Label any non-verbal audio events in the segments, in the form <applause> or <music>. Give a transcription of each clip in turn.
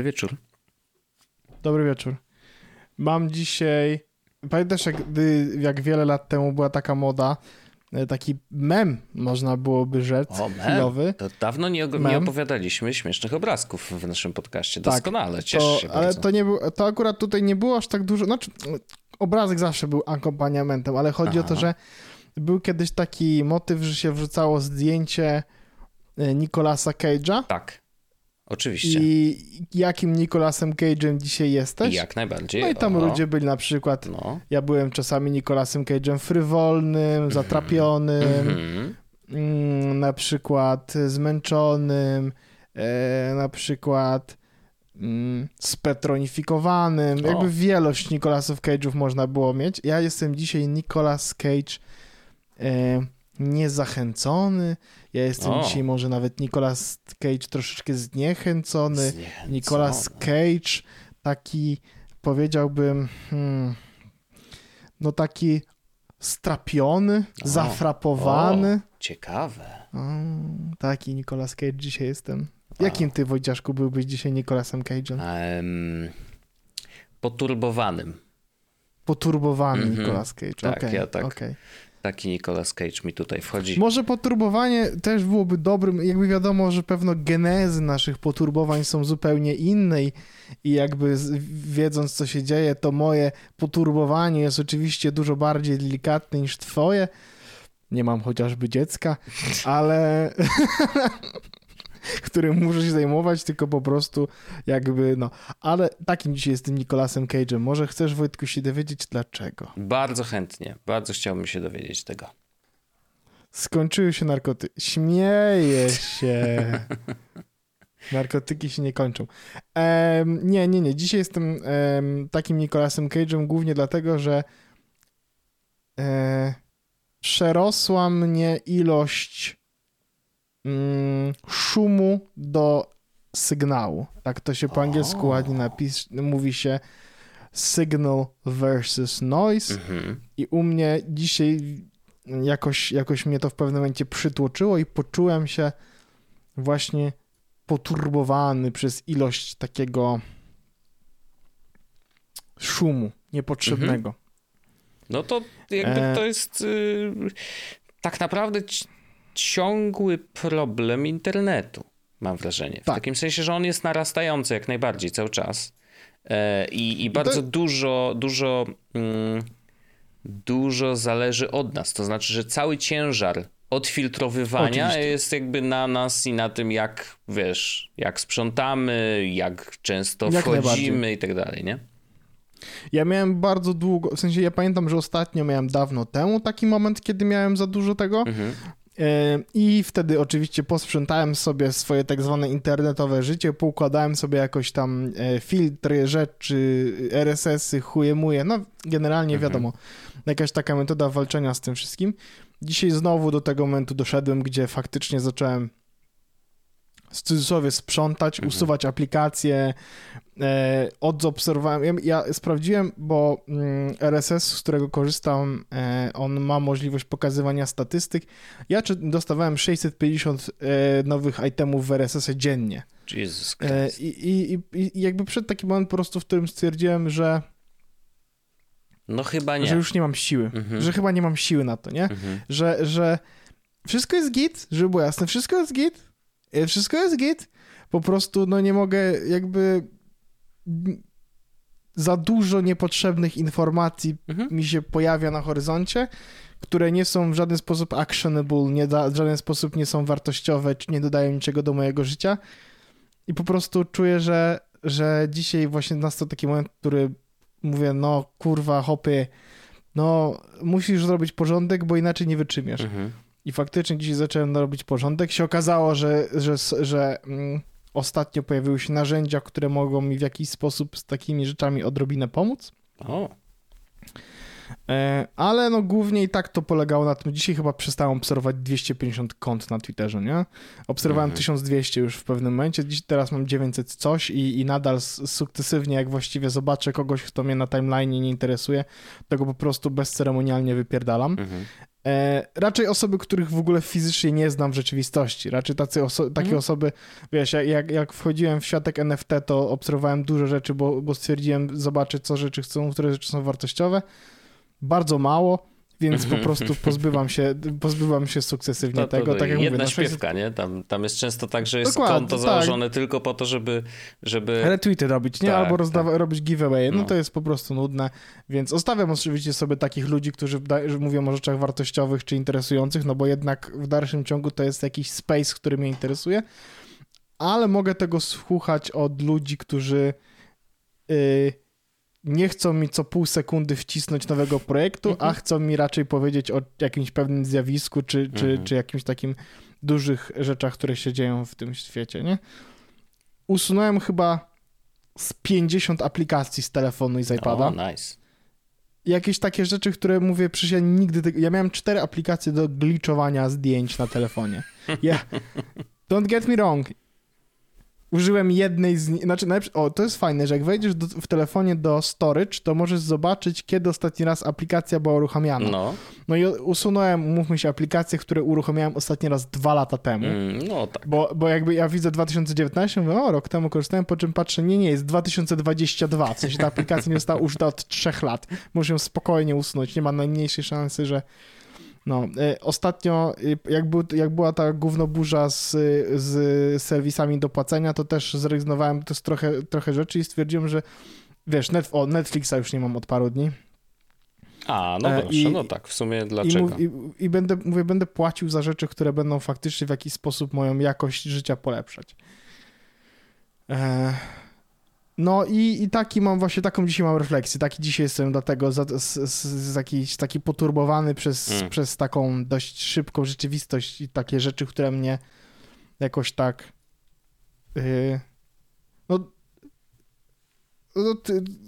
Dobry wieczór. Dobry wieczór. Mam dzisiaj. Pamiętasz, jak, jak wiele lat temu była taka moda, e, taki mem, można byłoby rzec, o, mem. chwilowy. To dawno nie, nie, opowiadaliśmy śmiesznych obrazków w naszym podcaście. Tak, Doskonale, tak, cieszę to, się Ale bardzo. to, nie był, to akurat tutaj nie było aż tak dużo, znaczy obrazek zawsze był akompaniamentem, ale chodzi Aha. o to, że był kiedyś taki motyw, że się wrzucało zdjęcie e, Nicolasa Cage'a. Tak. Oczywiście. I jakim Nicolasem Cage'em dzisiaj jesteś? Jak najbardziej. No i tam ludzie byli na przykład, no. ja byłem czasami Nicolasem Cage'em frywolnym, mm -hmm. zatrapionym, mm -hmm. na przykład zmęczonym, e, na przykład mm, spetronifikowanym. O. Jakby wielość Nicolasów Cage'ów można było mieć. Ja jestem dzisiaj Nicolas Cage e, niezachęcony. Ja jestem o. dzisiaj może nawet Nicolas Cage troszeczkę zniechęcony. zniechęcony. Nicolas Cage taki powiedziałbym hmm, no taki strapiony, o. zafrapowany. O. Ciekawe. taki Nicolas Cage dzisiaj jestem. Jakim ty, Wojciaszku, byłbyś dzisiaj Nicolasem Cage'em? Um, poturbowanym. Poturbowany mm -hmm. Nicolas Cage. Tak, okay, ja tak. Okay. Taki Nicolas Cage mi tutaj wchodzi. Może poturbowanie też byłoby dobrym, jakby wiadomo, że pewno genezy naszych poturbowań są zupełnie inne i, i jakby wiedząc co się dzieje, to moje poturbowanie jest oczywiście dużo bardziej delikatne niż twoje. Nie mam chociażby dziecka, <laughs> ale <laughs> którym muszę się zajmować, tylko po prostu jakby, no. Ale takim dzisiaj jestem Nicolasem Cage'em. Może chcesz, Wojtku, się dowiedzieć dlaczego? Bardzo chętnie. Bardzo chciałbym się dowiedzieć tego. Skończyły się narkotyki. Śmieję się. <laughs> Narkotyki się nie kończą. Nie, nie, nie. Dzisiaj jestem takim Nicolasem Cage'em głównie dlatego, że e, przerosła mnie ilość mm, szumu do sygnału. Tak to się po angielsku ładnie napis, mówi się signal versus noise mhm. i u mnie dzisiaj jakoś, jakoś mnie to w pewnym momencie przytłoczyło i poczułem się właśnie poturbowany przez ilość takiego szumu niepotrzebnego. Mhm. No to jakby e, to jest yy, tak naprawdę ciągły problem internetu, mam wrażenie. W tak. takim sensie, że on jest narastający jak najbardziej cały czas. E, I, i bardzo to... dużo, dużo, mm, dużo zależy od nas. To znaczy, że cały ciężar odfiltrowywania Oczywiście. jest jakby na nas i na tym, jak wiesz, jak sprzątamy, jak często jak wchodzimy i tak dalej, nie? Ja miałem bardzo długo, w sensie ja pamiętam, że ostatnio miałem dawno temu taki moment, kiedy miałem za dużo tego, mhm. E, I wtedy oczywiście posprzątałem sobie swoje tak zwane internetowe życie, poukładałem sobie jakoś tam e, filtry, rzeczy, RSS-y, chujemuje, no generalnie mhm. wiadomo, jakaś taka metoda walczenia z tym wszystkim. Dzisiaj znowu do tego momentu doszedłem, gdzie faktycznie zacząłem w cudzysłowie sprzątać, mhm. usuwać aplikacje, e, odobserwowałem, ja, ja, sprawdziłem, bo mm, RSS, z którego korzystam, e, on ma możliwość pokazywania statystyk. Ja czy, dostawałem 650 e, nowych itemów w RSS-ie dziennie. Jesus e, i, i, I jakby przed takim momentem po prostu, w którym stwierdziłem, że no chyba nie. Że już nie mam siły, mhm. że chyba nie mam siły na to, nie? Mhm. Że, że wszystko jest git, żeby było jasne, wszystko jest git, wszystko jest git, po prostu no nie mogę jakby za dużo niepotrzebnych informacji mhm. mi się pojawia na horyzoncie, które nie są w żaden sposób actionable, nie da, w żaden sposób nie są wartościowe, czy nie dodają niczego do mojego życia. I po prostu czuję, że, że dzisiaj właśnie nastał taki moment, który mówię, no kurwa, hopy, no musisz zrobić porządek, bo inaczej nie wytrzymiesz. Mhm. I faktycznie dzisiaj zacząłem robić porządek. Się okazało, że, że, że mm, ostatnio pojawiły się narzędzia, które mogą mi w jakiś sposób z takimi rzeczami odrobinę pomóc. O. E, ale no głównie i tak to polegało na tym, dzisiaj chyba przestałem obserwować 250 kont na Twitterze, nie? Obserwowałem mhm. 1200 już w pewnym momencie, dziś teraz mam 900 coś i, i nadal sukcesywnie, jak właściwie zobaczę kogoś, kto mnie na timeline nie interesuje, tego po prostu bezceremonialnie wypierdalam. Mhm. E, raczej osoby, których w ogóle fizycznie nie znam w rzeczywistości. Raczej tacy oso takie mhm. osoby, wiesz, jak, jak wchodziłem w światek NFT, to obserwowałem dużo rzeczy, bo, bo stwierdziłem, zobaczyć, co rzeczy chcą, które rzeczy są wartościowe bardzo mało, więc po <laughs> prostu pozbywam się, pozbywam się sukcesywnie to, to, tego. tak jak jedna mówię, śpiewka, nie? Tam, tam jest często tak, że jest Dokładnie, konto tak. założone tylko po to, żeby... żeby... Retweety robić, nie? Tak, Albo rozdawa- tak. robić giveaway. No, no, to jest po prostu nudne, więc ostawiam oczywiście sobie takich ludzi, którzy mówią o rzeczach wartościowych czy interesujących, no bo jednak w dalszym ciągu to jest jakiś space, który mnie interesuje, ale mogę tego słuchać od ludzi, którzy... Yy, nie chcą mi co pół sekundy wcisnąć nowego projektu, mhm. a chcą mi raczej powiedzieć o jakimś pewnym zjawisku, czy, czy, mhm. czy jakimś takim dużych rzeczach, które się dzieją w tym świecie, nie? Usunąłem chyba z 50 aplikacji z telefonu i z iPada. O, nice. Jakieś takie rzeczy, które mówię, przecież ja nigdy... Ja miałem cztery aplikacje do gliczowania zdjęć na telefonie. Ja... Don't get me wrong, użyłem jednej z nich, znaczy, o, to jest fajne, że jak wejdziesz do, w telefonie do storage, to możesz zobaczyć, kiedy ostatni raz aplikacja była uruchamiana. No. No i usunąłem, mówmy się, aplikacje, które uruchamiałem ostatni raz dwa lata temu. Mm, no tak. Bo, bo jakby ja widzę 2019, mówię, o, rok temu korzystałem, po czym patrzę, nie, nie, jest 2022, w sensie ta aplikacja nie została użyta od trzech lat. Muszę ją spokojnie usunąć, nie ma najmniejszej szansy, że no, y, ostatnio, y, jak, był, jak była ta gównoburza z, z serwisami do płacenia, to też zrezygnowałem z trochę, trochę rzeczy i stwierdziłem, że wiesz, net, o, Netflixa już nie mam od paru dni. A, no e, proszę, I, no tak, w sumie dlaczego? I, i, i będę, mówię, będę płacił za rzeczy, które będą faktycznie w jakiś sposób moją jakość życia polepszać. E, no i, i taki mam właśnie, taką dzisiaj mam refleksję, taki dzisiaj jestem dlatego za, z, z, z jakiś, taki poturbowany przez, mm. przez taką dość szybką rzeczywistość i takie rzeczy, które mnie jakoś tak yy, no, no,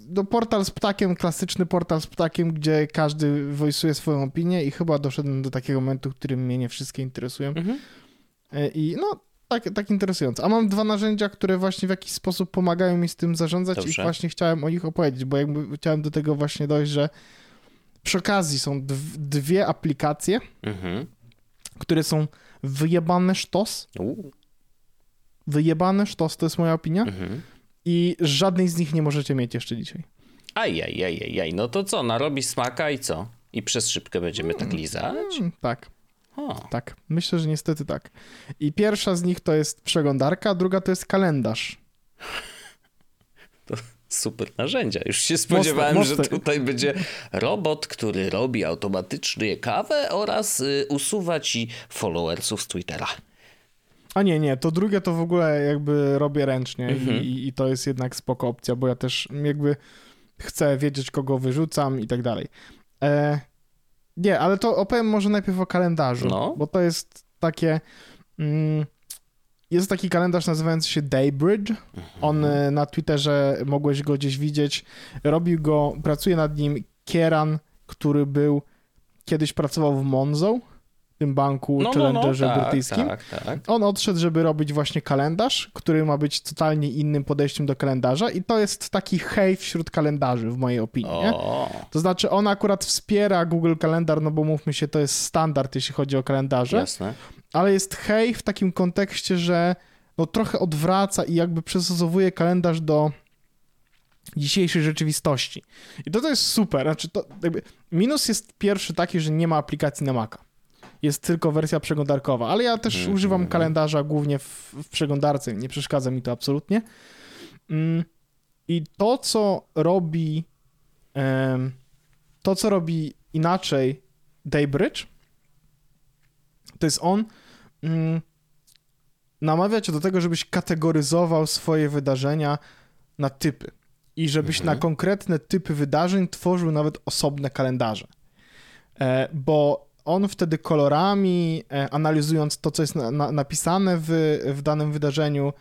no, portal z ptakiem, klasyczny portal z ptakiem, gdzie każdy wojsuje swoją opinię i chyba doszedłem do takiego momentu, w którym mnie nie wszystkie interesują. Mm -hmm. I no, tak, tak interesujące. A mam dwa narzędzia, które właśnie w jakiś sposób pomagają mi z tym zarządzać Dobrze. i właśnie chciałem o nich opowiedzieć, bo jakby chciałem do tego właśnie dojść, że przy okazji są dwie aplikacje, mhm. które są wyjebane sztos. U. Wyjebane sztos, to jest moja opinia. Mhm. I żadnej z nich nie możecie mieć jeszcze dzisiaj. Ajajajajaj, no to co, narobi smaka i co? I przez szybkę będziemy tak mm, tak lizać? Mm, tak. Tak, myślę, że niestety tak. I pierwsza z nich to jest przeglądarka, a druga to jest kalendarz. To super narzędzia. Już się spodziewałem, mocne, mocne. że tutaj będzie robot, który robi automatycznie kawę oraz y, usuwa ci followersów z Twittera. A nie, nie, to drugie to w ogóle jakby robię ręcznie mhm. i, i to jest jednak spoko opcja, bo ja też jakby chcę wiedzieć, kogo wyrzucam i tak dalej. E, nie, ale to opowiem może najpierw o kalendarzu, no. bo to jest takie... Mm, jest taki kalendarz nazywający się Daybridge. Mhm. On e, na Twitterze, mogłeś go gdzieś widzieć, robił go, pracuje nad nim Kieran, który był, kiedyś pracował w Monzo tym banku no, Challengerze no, no, tak, brytyjskim. Tak, tak. On odszedł, żeby robić właśnie kalendarz, który ma być totalnie innym podejściem do kalendarza i to jest taki hej wśród kalendarzy w mojej opinii. To znaczy on akurat wspiera Google Kalendar, no bo mówmy się, to jest standard, jeśli chodzi o kalendarze. Jasne. Ale jest hej w takim kontekście, że no trochę odwraca i jakby przystosowuje kalendarz do dzisiejszej rzeczywistości. I to, to jest super. Znaczy to jakby minus jest pierwszy taki, że nie ma aplikacji na Maca jest tylko wersja przeglądarkowa, ale ja też mm, używam kalendarza głównie w, w, przeglądarce, nie przeszkadza mi to absolutnie. Mm, I to, co robi to, co robi inaczej Daybridge, to jest on mm, namawia cię do tego, żebyś kategoryzował swoje wydarzenia na typy i żebyś mhm. na konkretne typy wydarzeń tworzył nawet osobne kalendarze. E, bo on wtedy kolorami, e, analizując to, co jest na, na, napisane w, w danym wydarzeniu,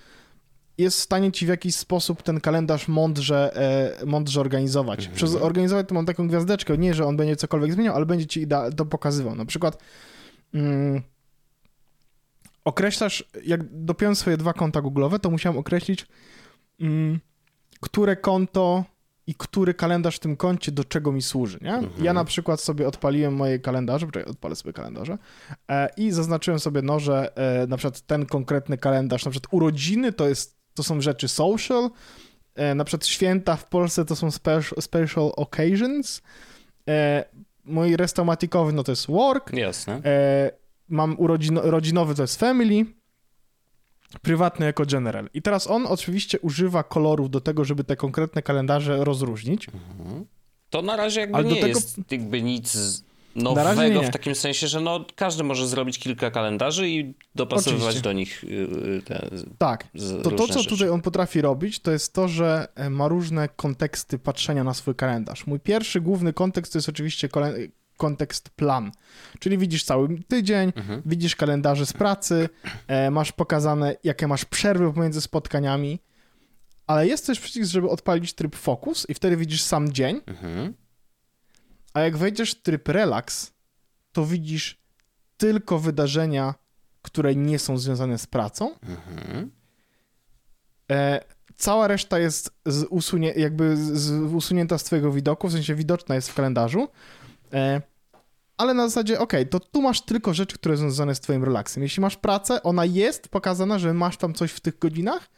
jest w stanie ci w jakiś sposób ten kalendarz mądrze, e, mądrze organizować. Mhm. Przez organizować to mam taką gwiazdeczkę, nie, że on będzie cokolwiek zmieniał, ale będzie ci to pokazywał. Na przykład mm, określasz, jak dopiąłem swoje dwa konta Google'owe, to musiałem określić, mm, które konto i który kalendarz w tym koncie do czego mi służy, nie? Mhm. Ja na przykład sobie odpaliłem moje kalendarze, poczekaj, odpalę sobie kalendarze e, i zaznaczyłem sobie, no, że e, na przykład ten konkretny kalendarz, na przykład urodziny to, jest, to są rzeczy social, e, na przykład święta w Polsce to są special, special occasions, e, mój restomatikowy no to jest work, Jasne. E, mam urodzino, rodzinowy to jest family, prywatny jako general. I teraz on oczywiście używa kolorów do tego, żeby te konkretne kalendarze rozróżnić. Mhm. To na razie jakby Ale nie tego... jest jakby nic nowego w takim sensie, że no, każdy może zrobić kilka kalendarzy i dopasowywać Oczywiście. do nich y, y, te Tak, to to, co rzeczy. tutaj on potrafi robić, to jest to, że e, ma różne konteksty patrzenia na swój kalendarz. Mój pierwszy główny kontekst to jest oczywiście kontekst plan. Czyli widzisz cały tydzień, mhm. widzisz kalendarze z pracy, e, masz pokazane, jakie masz przerwy pomiędzy spotkaniami, ale jest też przycisk, żeby odpalić tryb fokus i wtedy widzisz sam dzień. Mhm. A jak wejdziesz w tryb relax, to widzisz tylko wydarzenia, które nie są związane z pracą. Mhm. E, cała reszta jest z usunie, jakby z, usunięta z twojego widoku, w sensie widoczna jest w kalendarzu. E, ale na zasadzie, ok, to tu masz tylko rzeczy, które są związane z twoim relaksem. Jeśli masz pracę, ona jest pokazana, że masz tam coś w tych godzinach,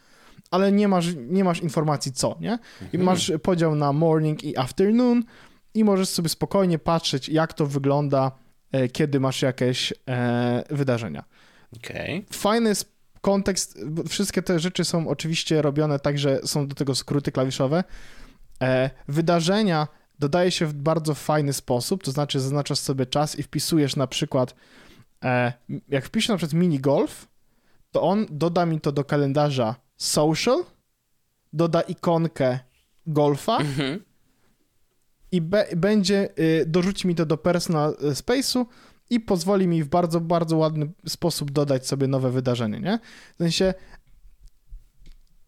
ale nie masz, nie masz informacji co, nie? I mhm. masz podział na morning i afternoon i możesz sobie spokojnie patrzeć, jak to wygląda, e, kiedy masz jakieś e, wydarzenia. Okay. Fajny jest kontekst, wszystkie te rzeczy są oczywiście robione tak, że są do tego skróty klawiszowe. E, wydarzenia dodaje się w bardzo fajny sposób, to znaczy zaznaczasz sobie czas i wpisujesz na przykład, e, jak wpiszę na przykład mini golf, to on doda mi to do kalendarza social, doda ikonkę golfa mhm. i be, będzie, y, dorzuci mi to do personal space'u i pozwoli mi w bardzo, bardzo ładny sposób dodać sobie nowe wydarzenie, nie? W sensie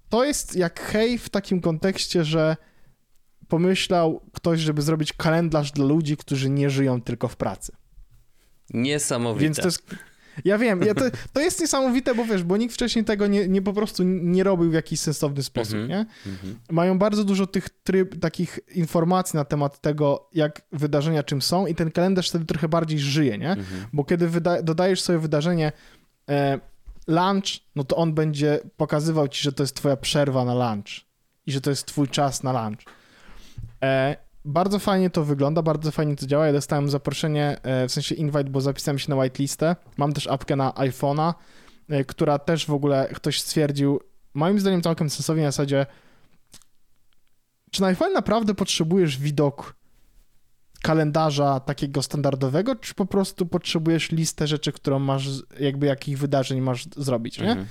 to jest jak hej w takim kontekście, że pomyślał ktoś, żeby zrobić kalendarz dla ludzi, którzy nie żyją tylko w pracy. Niesamowite. Więc to jest, ja wiem, ja to, to jest niesamowite, bo wiesz, bo nikt wcześniej tego nie, nie po prostu nie robił w jakiś sensowny sposób, mm -hmm. nie? Mm -hmm. Mają bardzo dużo tych tryb, takich informacji na temat tego, jak wydarzenia czym są i ten kalendarz wtedy trochę bardziej żyje, nie? Mm -hmm. Bo kiedy dodajesz sobie wydarzenie e, lunch, no to on będzie pokazywał ci, że to jest twoja przerwa na lunch i że to jest twój czas na lunch. E, bardzo fajnie to wygląda, bardzo fajnie to działa. Ja dostałem zaproszenie, e, w sensie invite, bo zapisałem się na whitelistę. Mam też apkę na iPhone'a, e, która też w ogóle ktoś stwierdził, moim zdaniem całkiem sensownie na zasadzie, czy na iPhone naprawdę potrzebujesz widok kalendarza takiego standardowego, czy po prostu potrzebujesz listę rzeczy, którą masz, jakby jakich wydarzeń masz zrobić, nie? Mhm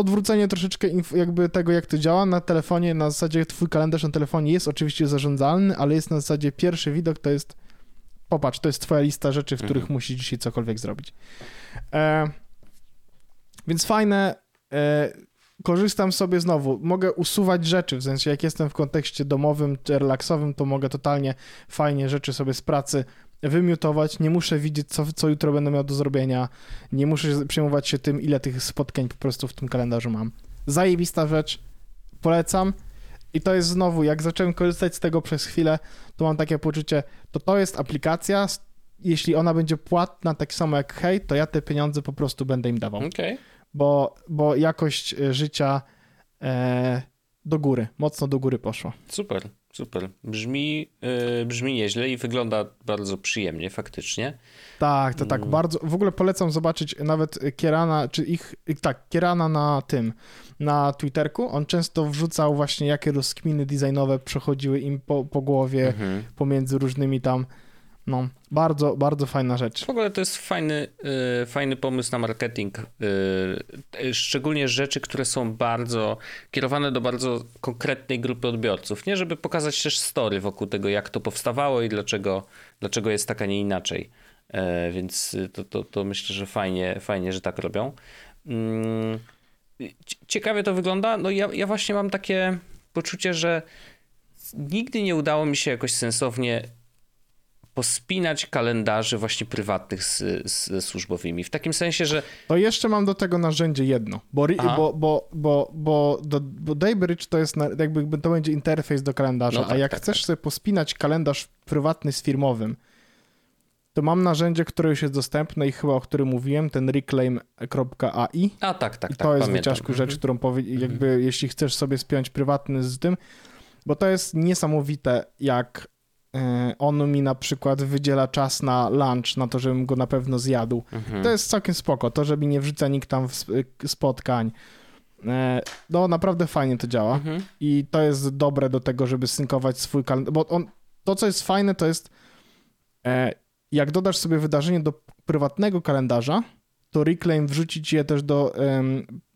odwrócenie troszeczkę jakby tego, jak to działa na telefonie, na zasadzie twój kalendarz na telefonie jest oczywiście zarządzalny, ale jest na zasadzie pierwszy widok to jest popatrz, to jest twoja lista rzeczy, w których mhm. musisz dzisiaj cokolwiek zrobić. E, więc fajne, e, korzystam sobie znowu, mogę usuwać rzeczy, w sensie jak jestem w kontekście domowym czy relaksowym, to mogę totalnie fajnie rzeczy sobie z pracy wymiutować, nie muszę widzieć, co, co jutro będę miał do zrobienia, nie muszę przejmować się tym, ile tych spotkań po prostu w tym kalendarzu mam. Zajebista rzecz, polecam. I to jest znowu, jak zacząłem korzystać z tego przez chwilę, to mam takie poczucie, to to jest aplikacja, jeśli ona będzie płatna tak samo jak hej, to ja te pieniądze po prostu będę im dawał. Okay. Bo, bo jakość e, życia e, do góry, mocno do góry poszła. Super. Super. Brzmi, yy, brzmi nieźle i wygląda bardzo przyjemnie, faktycznie. Tak, to tak, mm. bardzo. W ogóle polecam zobaczyć nawet Kierana, czy ich. Tak, Kierana na tym, na Twitterku. On często wrzucał właśnie, jakie rozkminy designowe przechodziły im po, po głowie mhm. pomiędzy różnymi tam no, bardzo, bardzo fajna rzecz. W ogóle to jest fajny, yy, fajny pomysł na marketing. Yy, szczególnie rzeczy, które są bardzo kierowane do bardzo konkretnej grupy odbiorców. Nie, żeby pokazać też story wokół tego, jak to powstawało i dlaczego, dlaczego jest tak, a nie inaczej. Więc to, to, to myślę, że fajnie, fajnie, że tak robią. Mm, ciekawie to wygląda. No ja, ja właśnie mam takie poczucie, że nigdy nie udało mi się jakoś sensownie pospinać kalendarzy właśnie prywatnych z, z, służbowymi. W takim sensie, że... To jeszcze mam do tego narzędzie jedno, bo, bo, bo, bo, bo, do, bo Daybridge to jest jakby to będzie interfejs do kalendarza, no tak, a jak tak, chcesz tak. sobie pospinać kalendarz prywatny z firmowym, to mam narzędzie, które już jest dostępne i chyba o którym mówiłem, ten reclaim.ai. A tak, tak, I to tak, jest wyciążku rzecz, mhm. którą powie, jakby mhm. jeśli chcesz sobie spiąć prywatny z tym, bo to jest niesamowite, jak on mi na przykład wydziela czas na lunch, na to, żebym go na pewno zjadł. Mhm. To jest całkiem spoko. To, żeby nie wrzuca nikt tam spotkań. E, no, naprawdę fajnie to działa mhm. i to jest dobre do tego, żeby synkować swój kalendarz, bo on, to, co jest fajne, to jest e, jak dodasz sobie wydarzenie do prywatnego kalendarza, to Reclaim wrzucić je też do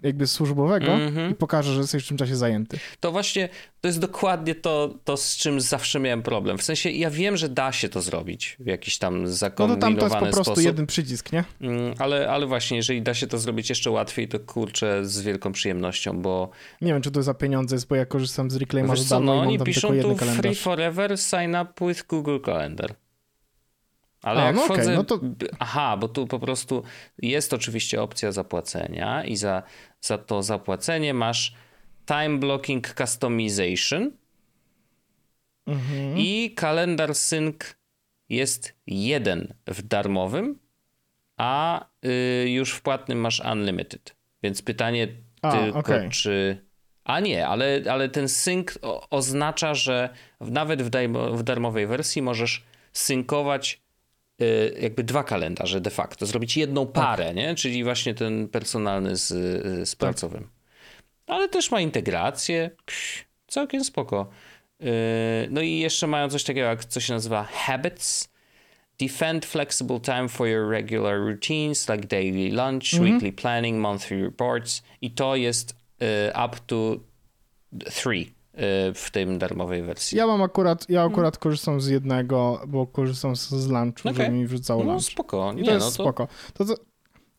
jakby służbowego mm -hmm. i pokaże, że jesteś w tym czasie zajęty. To właśnie, to jest dokładnie to, to, z czym zawsze miałem problem. W sensie, ja wiem, że da się to zrobić w jakiś tam zakombinowany sposób. No to tam to jest po prostu sposób. jeden przycisk, nie? Mm, ale, ale właśnie, jeżeli da się to zrobić jeszcze łatwiej, to kurczę, z wielką przyjemnością, bo... Nie wiem, czy to za pieniądze jest, bo ja korzystam z Reclaima za darmo no, oni piszą tu free forever sign up with Google Calendar. Ale A, jak no wchodzę... Okay, no to... Aha, bo tu po prostu jest oczywiście opcja zapłacenia i za, za to zapłacenie masz time blocking customization mhm. i kalendar sync jest jeden w darmowym, a y, już w płatnym masz unlimited. Więc pytanie a, tylko, okay. czy... A nie, ale, ale ten sync oznacza, że nawet w, w darmowej wersji możesz synkować jakby dwa kalendarze de facto, zrobić jedną tak. parę, tak. nie? czyli właśnie ten personalny z, z tak. pracowym. Ale też ma integrację, Psz, całkiem spoko. Y, no i jeszcze mają coś takiego, jak co się nazywa habits. Defend flexible time for your regular routines, like daily lunch, mm -hmm. weekly planning, monthly reports. I to jest y, up to three Y, w tym darmowej wersji. Ja mam akurat, ja akurat korzystam z jednego, bo korzystam z, z lunchu, okay. żeby mi wrzucało no, lunch. spoko. Nie, to jest no to... spoko. To, to,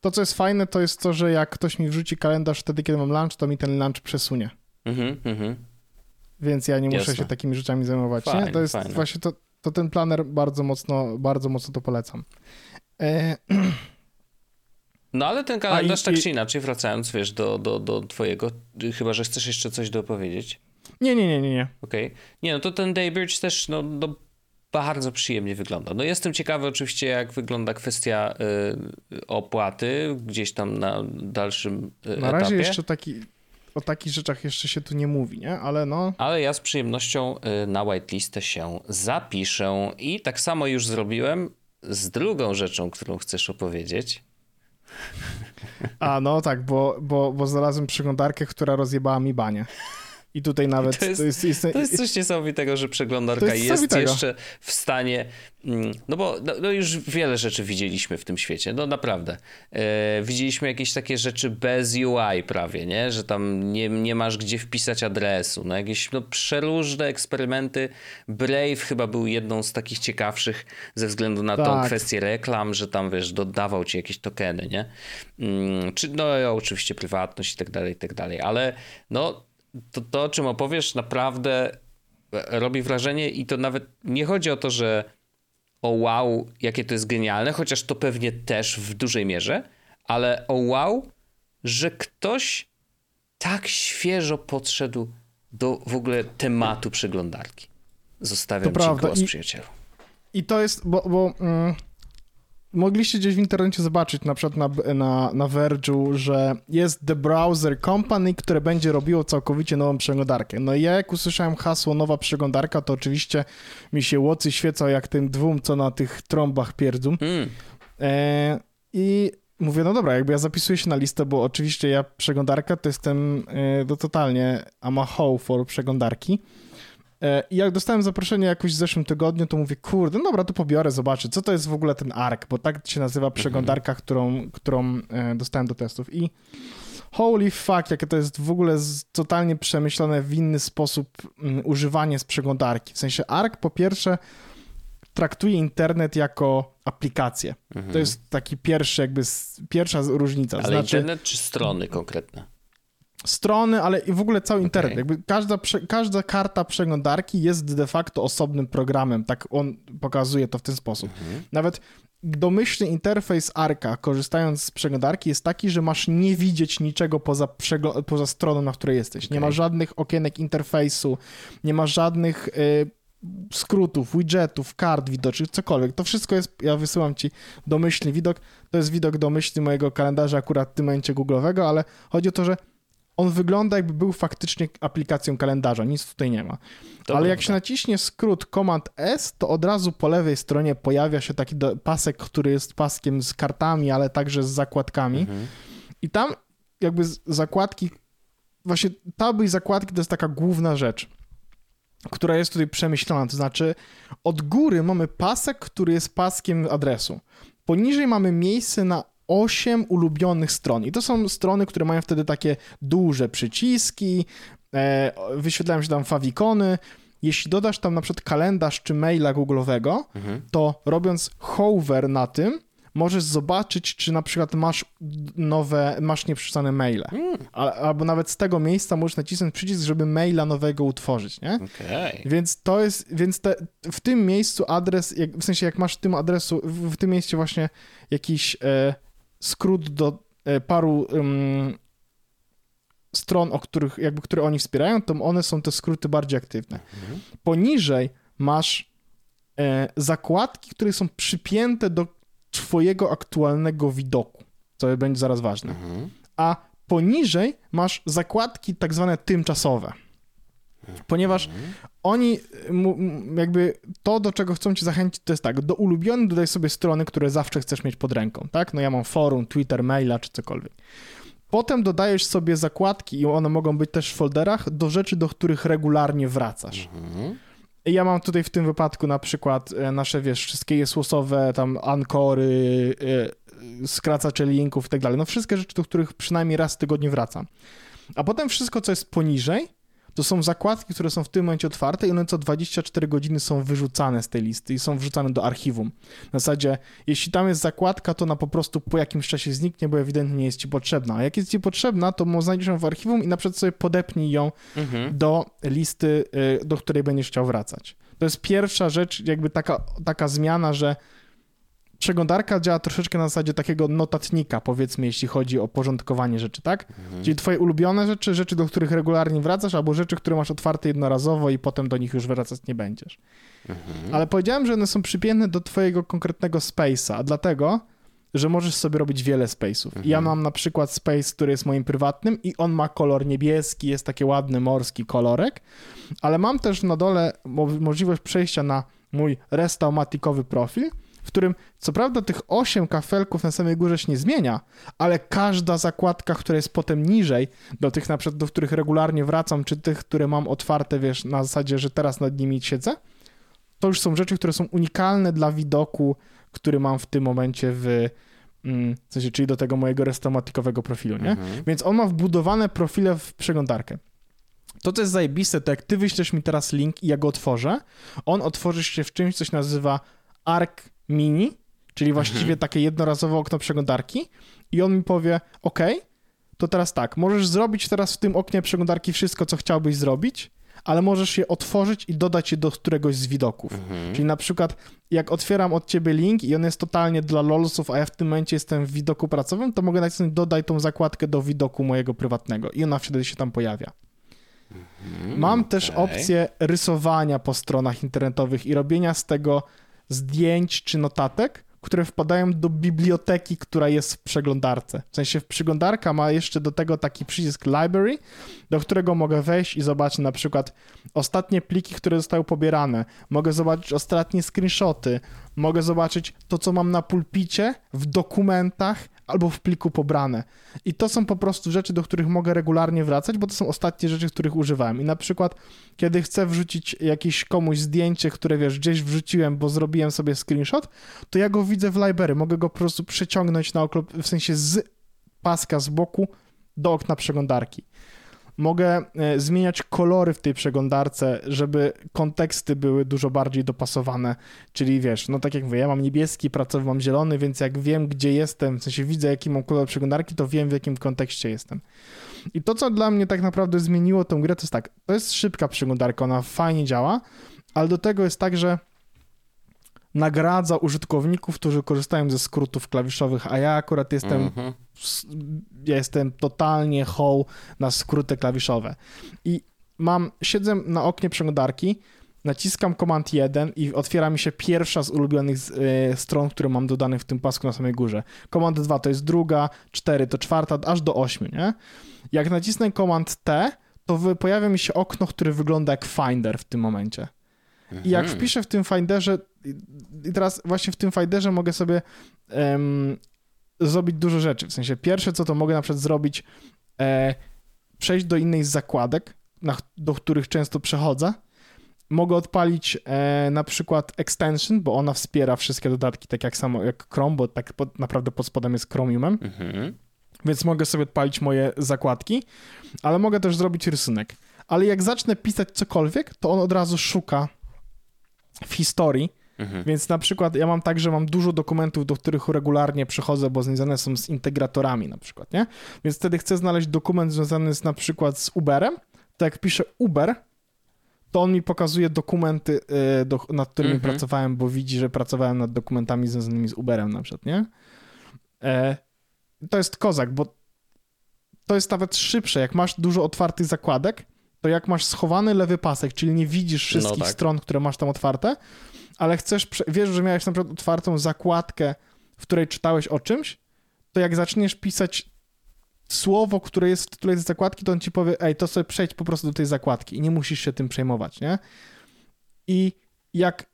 to, co jest fajne, to jest to, że jak ktoś mi wrzuci kalendarz wtedy, kiedy mam lunch, to mi ten lunch przesunie. Mhm, mhm. Więc ja nie muszę Jasne. się takimi rzeczami zajmować. Fajne, nie? To jest fajne. właśnie to, to ten planer bardzo mocno, bardzo mocno to polecam. E... No ale ten kalendarz i, tak czy inaczej, wracając, wiesz, do, do, do twojego, chyba, że chcesz jeszcze coś dopowiedzieć. Nie, nie, nie, nie. nie. Okej. Okay. Nie, no to ten Daybridge też no, no, bardzo przyjemnie wygląda. No jestem ciekawy oczywiście, jak wygląda kwestia y, opłaty gdzieś tam na dalszym y, Na razie jeszcze taki, o takich rzeczach jeszcze się tu nie mówi, nie? Ale no... Ale ja z przyjemnością y, na whitelistę się zapiszę i tak samo już zrobiłem z drugą rzeczą, którą chcesz opowiedzieć. A no tak, bo, bo, bo znalazłem przeglądarkę, która rozjebała mi banie. I tutaj nawet... To jest, to jest, jest, to jest coś niesamowitego, że przeglądarka jest, jeszcze w stanie... Mm, no bo no, no, już wiele rzeczy widzieliśmy w tym świecie, no naprawdę. E, widzieliśmy jakieś takie rzeczy bez UI prawie, nie? Że tam nie, nie masz gdzie wpisać adresu. No jakieś no, przeróżne eksperymenty. Brave chyba był jedną z takich ciekawszych ze względu na tak. tą kwestię reklam, że tam wiesz, dodawał ci jakieś tokeny, nie? Mm, czy, no oczywiście prywatność i tak dalej, i tak dalej, ale no to, to, o czym opowiesz, naprawdę robi wrażenie i to nawet nie chodzi o to, że o wow, jakie to jest genialne, chociaż to pewnie też w dużej mierze, ale o wow, że ktoś tak świeżo podszedł do w ogóle tematu przeglądarki. Zostawiam to ci prawda. głos, I, przyjacielu. I to jest, bo, bo mm, mogliście gdzieś w internecie zobaczyć, na przykład na, na, na Verge'u, że jest The Browser Company, które będzie robiło całkowicie nową przeglądarkę. No i ja jak usłyszałem hasło nowa przeglądarka, to oczywiście mi się łocy świecał jak tym dwóm, co na tych trąbach pierdzą. Mm. E, I mówię, no dobra, jakby ja zapisuję się na listę, bo oczywiście ja przeglądarka to jestem e, to totalnie I'm a hoe for przeglądarki. E, I jak dostałem zaproszenie jakoś w zeszłym tygodniu, to mówię, kurde, no dobra, to pobiorę, zobaczę, co to jest w ogóle ten ARK, bo tak się nazywa przeglądarka, mhm. którą, którą e, dostałem do testów. I holy fuck, jakie to jest w ogóle totalnie przemyślane w inny sposób mm, używanie z przeglądarki. W sensie ARK po pierwsze traktuje internet jako aplikację. To mhm. jest taki pierwszy jakby, pierwsza różnica. Ale znaczy, internet czy strony konkretne? Strony, ale i w ogóle cały internet. Okay. Jakby każda, każda karta przeglądarki jest de facto osobnym programem. Tak on pokazuje to w ten sposób. Mhm. Nawet domyślny interfejs Arka, korzystając z przeglądarki, jest taki, że masz nie widzieć niczego poza, poza stroną, na której jesteś. Okay. Nie ma żadnych okienek interfejsu, nie ma żadnych y, skrótów, widgetów, kart widocznych, cokolwiek. To wszystko jest, ja wysyłam ci domyślny widok. To jest widok domyślny mojego kalendarza akurat w tym momencie Google'owego, ale chodzi o to, że on wygląda jakby był faktycznie aplikacją kalendarza, nic tutaj nie ma. Ale jak się naciśnie skrót Command S, to od razu po lewej stronie pojawia się taki pasek, który jest paskiem z kartami, ale także z zakładkami. Mhm. I tam jakby zakładki, właśnie taby i zakładki to jest taka główna rzecz, która jest tutaj przemyślona. To znaczy od góry mamy pasek, który jest paskiem adresu. Poniżej mamy miejsce na 8 ulubionych stron. I to są strony, które mają wtedy takie duże przyciski, e, wyświetlają się tam fawikony. Jeśli dodasz tam na przykład kalendarz czy maila Google'owego, mhm. to robiąc hover na tym, możesz zobaczyć, czy na przykład masz nowe, masz nieprzeczytane maile. Mm. albo nawet z tego miejsca możesz nacisnąć przycisk, żeby maila nowego utworzyć, nie? Okay. Więc to jest, więc te, w tym miejscu adres, w sensie jak masz w tym adresu, w, w tym miejscu właśnie jakiś e, skrót do e, paru um, stron, o których, jakby, które oni wspierają, to one są te skróty bardziej aktywne. Mhm. Poniżej masz e, zakładki, które są przypięte do twojego aktualnego widoku, co będzie zaraz ważne. Mhm. A poniżej masz zakładki tak zwane tymczasowe. Ponieważ mhm. Oni, jakby to, do czego chcą cię zachęcić, to jest tak, do ulubionych dodaj sobie strony, które zawsze chcesz mieć pod ręką, tak? No ja mam forum, Twitter, maila czy cokolwiek. Potem dodajesz sobie zakładki i one mogą być też w folderach do rzeczy, do których regularnie wracasz. Mhm. Ja mam tutaj w tym wypadku na przykład e, nasze, wiesz, wszystkie jesłosowe tam ankory, yy, skracacze linków i tak dalej. No wszystkie rzeczy, do których przynajmniej raz w tygodniu wracam. A potem wszystko, co jest poniżej, to są zakładki, które są w tym momencie otwarte i one co 24 godziny są wyrzucane z tej listy i są wrzucane do archiwum. Na zasadzie, jeśli tam jest zakładka, to ona po prostu po jakimś czasie zniknie, bo ewidentnie nie jest ci potrzebna. A jak jest ci potrzebna, to znajdziesz ją w archiwum i na przykład sobie podepnij ją mhm. do listy, y, do której będziesz chciał wracać. To jest pierwsza rzecz, jakby taka, taka zmiana, że przeglądarka działa troszeczkę na zasadzie takiego notatnika, powiedzmy, jeśli chodzi o porządkowanie rzeczy, tak? Mhm. Czyli twoje ulubione rzeczy, rzeczy, do których regularnie wracasz, albo rzeczy, które masz otwarte jednorazowo i potem do nich już wracać nie będziesz. Mhm. Ale powiedziałem, że one są przypięte do twojego konkretnego space'a, dlatego, że możesz sobie robić wiele space'ów. Mhm. Ja mam na przykład space, który jest moim prywatnym i on ma kolor niebieski, jest taki ładny morski kolorek, ale mam też na dole możliwość przejścia na mój restaumaticowy profil, w którym co prawda tych 8 kafelków na samej górze się nie zmienia, ale każda zakładka, która jest potem niżej, do tych na przykład, do których regularnie wracam, czy tych, które mam otwarte, wiesz, na zasadzie, że teraz nad nimi siedzę, to już są rzeczy, które są unikalne dla widoku, który mam w tym momencie w, mm, w sensie, czyli do tego mojego restomatikowego profilu, nie? Mhm. Więc on ma wbudowane profile w przeglądarkę. To, co jest zajebiste, to jak ty wyślesz mi teraz link i ja go otworzę, on otworzy się w czymś, co się nazywa Arc Mini, czyli właściwie mhm. takie jednorazowe okno przeglądarki i on mi powie, ok, to teraz tak, możesz zrobić teraz w tym oknie przeglądarki wszystko, co chciałbyś zrobić, ale możesz je otworzyć i dodać je do któregoś z widoków. Mhm. Czyli na przykład, jak otwieram od ciebie link i on jest totalnie dla lolsów, a ja w tym momencie jestem w widoku pracowym, to mogę nacisnąć dodaj tą zakładkę do widoku mojego prywatnego i ona wtedy się tam pojawia. Mhm, Mam okay. też opcję rysowania po stronach internetowych i robienia z tego zdjęć czy notatek, które wpadają do biblioteki, która jest w przeglądarce. W sensie przeglądarka ma jeszcze do tego taki przycisk library, do którego mogę wejść i zobaczyć na przykład ostatnie pliki, które zostały pobierane. Mogę zobaczyć ostatnie screenshoty. Mogę zobaczyć to, co mam na pulpicie, w dokumentach, albo w pliku pobrane. I to są po prostu rzeczy, do których mogę regularnie wracać, bo to są ostatnie rzeczy, których używałem. I na przykład, kiedy chcę wrzucić jakieś komuś zdjęcie, które wiesz, gdzieś wrzuciłem, bo zrobiłem sobie screenshot, to ja go widzę w library. Mogę go po prostu przeciągnąć na okno, w sensie z paska z boku do okna przeglądarki mogę e, zmieniać kolory w tej przeglądarce, żeby konteksty były dużo bardziej dopasowane. Czyli wiesz, no tak jak mówię, ja mam niebieski, pracowy mam zielony, więc jak wiem, gdzie jestem, w sensie widzę, jaki mam kolor przeglądarki, to wiem, w jakim kontekście jestem. I to, co dla mnie tak naprawdę zmieniło tą grę, to jest tak, to jest szybka przeglądarka, ona fajnie działa, ale do tego jest tak, że nagradza użytkowników, którzy korzystają ze skrótów klawiszowych, a ja akurat jestem, mm-hmm. ja jestem totalnie hoł na skróty klawiszowe. I mam, siedzę na oknie przeglądarki, naciskam Command 1 i otwiera mi się pierwsza z ulubionych y, stron, które mam dodanych w tym pasku na samej górze. Command 2 to jest druga, 4 to czwarta, aż do 8, nie? Jak nacisnę Command T, to pojawia mi się okno, które wygląda jak Finder w tym momencie. I jak mhm. wpiszę w tym Finderze, i teraz właśnie w tym Finderze mogę sobie um, zrobić dużo rzeczy. W sensie pierwsze, co to mogę na przykład zrobić, e, przejść do innej z zakładek, na, do których często przechodzę. Mogę odpalić e, na przykład extension, bo ona wspiera wszystkie dodatki, tak jak samo jak Chrome, bo tak pod, naprawdę pod spodem jest Chromiumem. Mhm. Więc mogę sobie odpalić moje zakładki, ale mogę też zrobić rysunek. Ale jak zacznę pisać cokolwiek, to on od razu szuka w historii. Mhm. Więc na przykład ja mam tak, że mam dużo dokumentów, do których regularnie przychodzę, bo związane są z integratorami na przykład, nie? Więc wtedy chcę znaleźć dokument związany z na przykład z Uberem, to jak piszę Uber, to on mi pokazuje dokumenty, y, do, nad którymi mhm. pracowałem, bo widzi, że pracowałem nad dokumentami związanymi z Uberem na przykład, nie? E, to jest kozak, bo to jest nawet szybsze. Jak masz dużo otwartych zakładek, to jak masz schowany lewy pasek, czyli nie widzisz no wszystkich no tak. stron, które masz tam otwarte, ale chcesz, wiesz, że miałeś na przykład otwartą zakładkę, w której czytałeś o czymś, to jak zaczniesz pisać słowo, które jest w tytule tej zakładki, to on ci powie, ej, to sobie przejdź po prostu do tej zakładki i nie musisz się tym przejmować, nie? I jak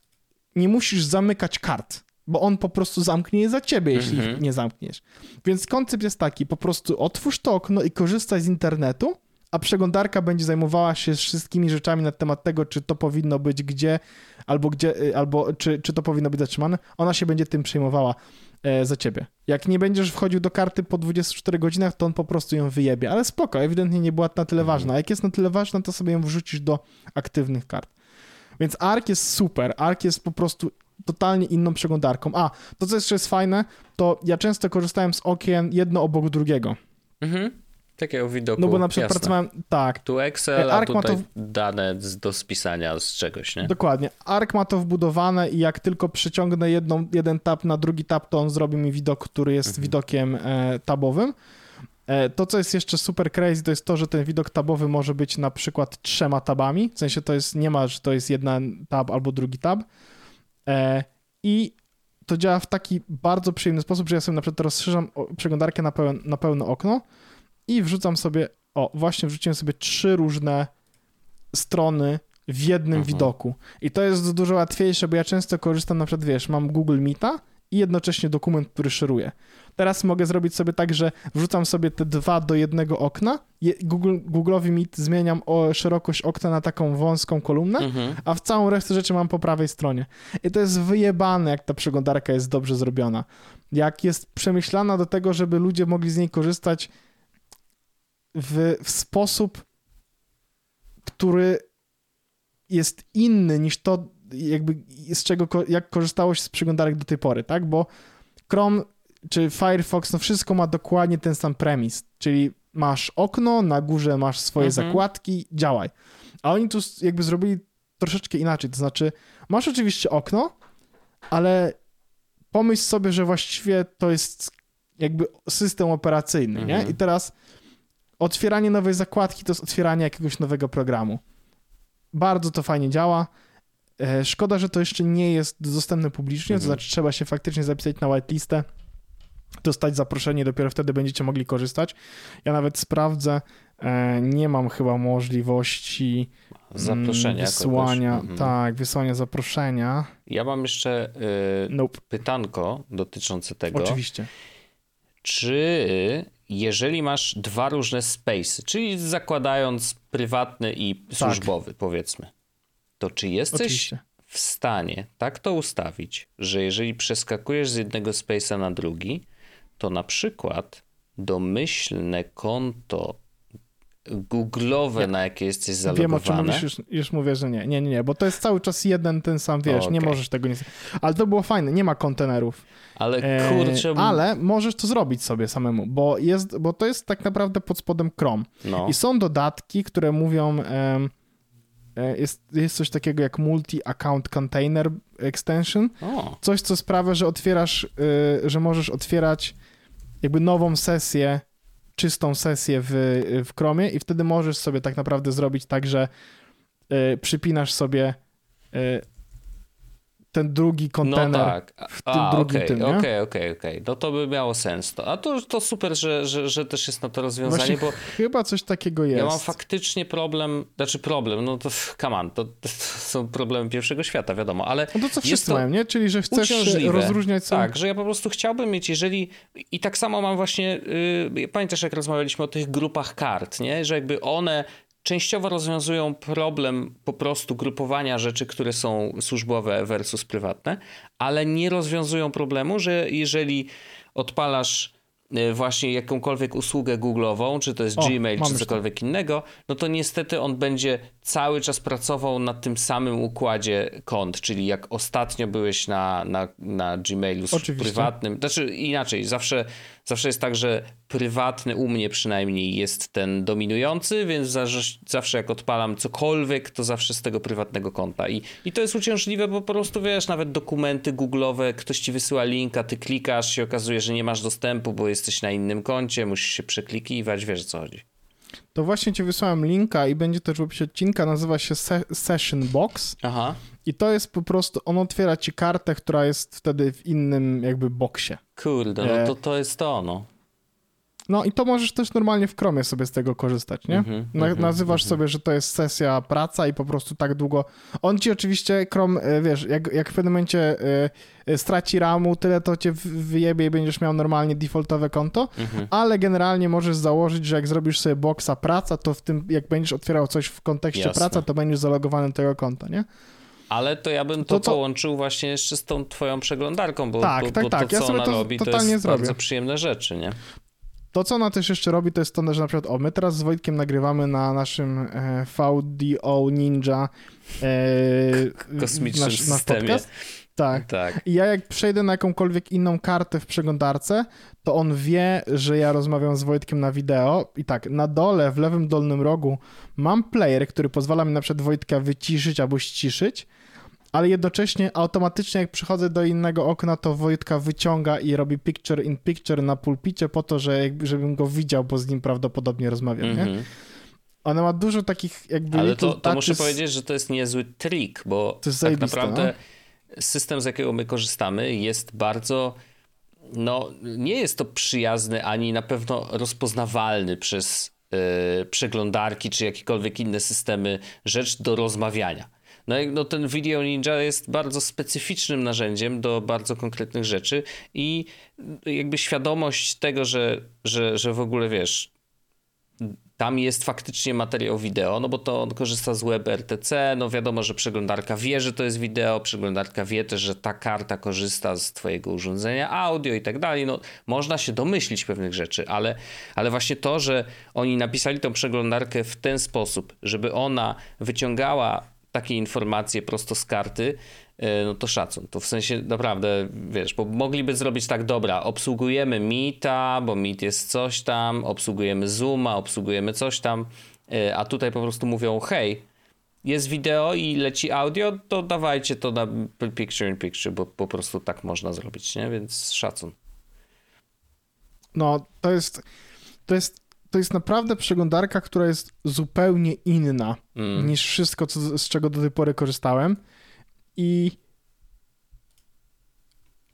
nie musisz zamykać kart, bo on po prostu zamknie je za ciebie, jeśli ich mhm. nie zamkniesz. Więc koncept jest taki, po prostu otwórz to okno i korzystaj z internetu, a przeglądarka będzie zajmowała się wszystkimi rzeczami na temat tego, czy to powinno być gdzie, albo gdzie, y, albo czy, czy to powinno być zatrzymane. Ona się będzie tym przejmowała e, za ciebie. Jak nie będziesz wchodził do karty po 24 godzinach, to on po prostu ją wyjebie. Ale spoko, ewidentnie nie była na tyle mhm. ważna. A jak jest na tyle ważna, to sobie ją wrzucisz do aktywnych kart. Więc ARK jest super. ARK jest po prostu totalnie inną przeglądarką. A, to co jeszcze jest fajne, to ja często korzystałem z okien jedno obok drugiego. Mhm. Takiego widoku. No bo na przykład jasne. pracowałem, tak. Tu Excel, Arc a tutaj to... dane do spisania z czegoś, nie? Dokładnie. Arc ma to wbudowane i jak tylko przyciągnę jedną, jeden tab na drugi tab, to on zrobi mi widok, który jest mhm. widokiem e, tabowym. E, to, co jest jeszcze super crazy, to jest to, że ten widok tabowy może być na przykład trzema tabami. W sensie to jest, nie ma, że to jest jedna tab albo drugi tab. E, I to działa w taki bardzo przyjemny sposób, że ja sobie na przykład rozszerzam przeglądarkę na, pełen, na pełne okno i wrzucam sobie, o, właśnie wrzuciłem sobie trzy różne strony w jednym mhm. widoku. I to jest dużo łatwiejsze, bo ja często korzystam, na przykład, wiesz, mam Google Meeta i jednocześnie dokument, który szeruję. Teraz mogę zrobić sobie tak, że wrzucam sobie te dwa do jednego okna, Google, Google'owi Meet zmieniam o szerokość okna na taką wąską kolumnę, mhm. a w całą resztę rzeczy mam po prawej stronie. I to jest wyjebane, jak ta przeglądarka jest dobrze zrobiona. Jak jest przemyślana do tego, żeby ludzie mogli z niej korzystać w, w sposób, który jest inny niż to, jakby z czego, jak korzystało się z przeglądarek do tej pory, tak? Bo Chrome czy Firefox, no wszystko ma dokładnie ten sam premis, czyli masz okno, na górze masz swoje mhm. zakładki, działaj. A oni tu jakby zrobili troszeczkę inaczej, to znaczy masz oczywiście okno, ale pomyśl sobie, że właściwie to jest jakby system operacyjny, mhm. nie? I teraz otwieranie nowej zakładki to jest otwieranie jakiegoś nowego programu. Bardzo to fajnie działa. E, szkoda, że to jeszcze nie jest dostępne publicznie, mhm. to znaczy trzeba się faktycznie zapisać na whitelistę, dostać zaproszenie, dopiero wtedy będziecie mogli korzystać. Ja nawet sprawdzę, e, nie mam chyba możliwości mm, zaproszenia wysłania, mhm. tak, wysłania zaproszenia. Ja mam jeszcze yy, nope. pytanko dotyczące tego. Oczywiście. Czy jeżeli masz dwa różne space, czyli zakładając prywatny i tak. służbowy, powiedzmy, to czy jesteś Oczywiście. w stanie tak to ustawić, że jeżeli przeskakujesz z jednego space'a na drugi, to na przykład domyślne konto googlowe, na jakie jesteś zalogowane. Wiem, o czym mówisz, już, już mówię, że nie. Nie, nie, nie, bo to jest cały czas jeden ten sam, wiesz, okay. nie możesz tego nie... Ale to było fajne, nie ma kontenerów. Ale e, kurczę... E, ale możesz to zrobić sobie samemu, bo, jest, bo to jest tak naprawdę pod spodem Chrome. No. I są dodatki, które mówią... E, jest, jest coś takiego jak Multi-Account Container Extension. O. Coś, co sprawia, że otwierasz, y, że możesz otwierać jakby nową sesję czystą sesję w, w Chromie i wtedy możesz sobie tak naprawdę zrobić tak, że y, przypinasz sobie y, ten drugi kontener no tak. w tym A, drugim okay, tym? Okej, okej, okej. No to by miało sens. To. A to, to super, że, że, że też jest na to rozwiązanie, Właśnie bo... chyba coś takiego jest. Ja mam faktycznie problem, znaczy problem, no to come on, to, to są problemy pierwszego świata, wiadomo, ale No to co wszyscy mają, nie? Czyli, że chcesz uciążliwe. rozróżniać sobie... Tak, że ja po prostu chciałbym mieć, jeżeli... I tak samo mam właśnie... Yy, pamiętasz, jak rozmawialiśmy o tych grupach kart, nie? Że jakby one częściowo rozwiązują problem po prostu grupowania rzeczy, które są służbowe versus prywatne, ale nie rozwiązują problemu, że jeżeli odpalasz Y, właśnie jakąkolwiek usługę Google'ową, czy to jest o, Gmail, czy cokolwiek to. innego, no to niestety on będzie cały czas pracował na tym samym układzie kont, czyli jak ostatnio byłeś na, na, na Gmailu prywatnym, znaczy inaczej, zawsze, zawsze jest tak, że prywatny u mnie przynajmniej jest ten dominujący, więc zawsze jak odpalam cokolwiek, to zawsze z tego prywatnego konta. I, i to jest uciążliwe, bo po prostu wiesz, nawet dokumenty Google'owe, ktoś ci wysyła linka, ty klikasz, się okazuje, że nie masz dostępu, bo jesteś na innym koncie, musisz się przeklikiwać, wiesz o co chodzi. To właśnie ci wysłałem linka i będzie też w opisie odcinka, nazywa się Se Session Box. Aha. I to jest po prostu, on otwiera ci kartę, która jest wtedy w innym jakby boksie. Kurde, no e, to to jest to, no. No i to możesz też normalnie w Chromie sobie z tego korzystać, nie? Mm -hmm, Na, mm -hmm, nazywasz mm -hmm. sobie, że to jest sesja praca i po prostu tak długo. On ci oczywiście Chrome, e, wiesz, jak, jak w pewnym momencie y, straci ramu, tyle to cię wyjebie i będziesz miał normalnie defaultowe konto, mhm. ale generalnie możesz założyć, że jak zrobisz sobie boxa praca, to w tym, jak będziesz otwierał coś w kontekście Jasne. praca, to będziesz zalogowany do tego konta, nie? Ale to ja bym to, to połączył właśnie jeszcze z tą twoją przeglądarką, bo, tak, bo, tak, bo tak. to, co ja ona to robi, to jest zrobię. bardzo przyjemne rzeczy, nie? To, co ona też jeszcze robi, to jest to, że na przykład, o, my teraz z Wojtkiem nagrywamy na naszym e, VDO Ninja e, kosmicznym nasz, systemie. Podcast. Tak. tak. I ja jak przejdę na jakąkolwiek inną kartę w przeglądarce, to on wie, że ja rozmawiam z Wojtkiem na wideo i tak, na dole, w lewym dolnym rogu mam player, który pozwala mi na przykład Wojtka wyciszyć albo ściszyć, ale jednocześnie automatycznie jak przychodzę do innego okna, to Wojtka wyciąga i robi picture in picture na pulpicie po to, że jakby, żebym go widział, bo z nim prawdopodobnie rozmawiam, mm -hmm. nie? Mhm. Ona ma dużo takich jakby... Ale to, to muszę powiedzieć, że to jest niezły trik, bo tak naprawdę no? system, z jakiego my korzystamy jest bardzo... No, nie jest to przyjazny ani na pewno rozpoznawalny przez yy, przeglądarki czy jakiekolwiek inne systemy rzecz do rozmawiania. No, no ten Video Ninja jest bardzo specyficznym narzędziem do bardzo konkretnych rzeczy i jakby świadomość tego, że, że, że w ogóle wiesz, tam jest faktycznie materiał wideo, no bo to on korzysta z WebRTC, no wiadomo, że przeglądarka wie, że to jest wideo, przeglądarka wie też, że ta karta korzysta z twojego urządzenia audio i tak dalej, no można się domyślić pewnych rzeczy, ale, ale właśnie to, że oni napisali tą przeglądarkę w ten sposób, żeby ona wyciągała takie informacje prosto z karty, e, no to szacun. To w sensie naprawdę, wiesz, bo mogliby zrobić tak, dobra, obsługujemy Meeta, bo Meet jest coś tam, obsługujemy Zooma, obsługujemy coś tam, e, a tutaj po prostu mówią, hej, jest wideo i leci audio, to dawajcie to na picture in picture, bo po prostu tak można zrobić, nie? Więc szacun. No, to jest, to jest to jest naprawdę przeglądarka, która jest zupełnie inna mm. niż wszystko, co, z czego do tej pory korzystałem. I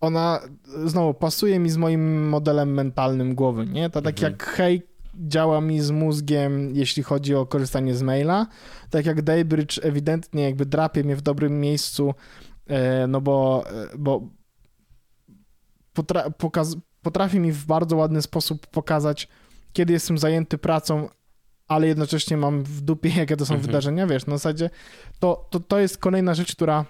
ona znowu pasuje mi z moim modelem mentalnym głowy, nie? To tak mm -hmm. jak hej działa mi z mózgiem, jeśli chodzi o korzystanie z maila, tak jak Daybridge ewidentnie jakby drapie mnie w dobrym miejscu, e, no bo, e, bo potra potrafi mi w bardzo ładny sposób pokazać kiedy jestem zajęty pracą, ale jednocześnie mam w dupie, jakie to są mhm. wydarzenia, wiesz, na zasadzie to, to, to jest kolejna rzecz, która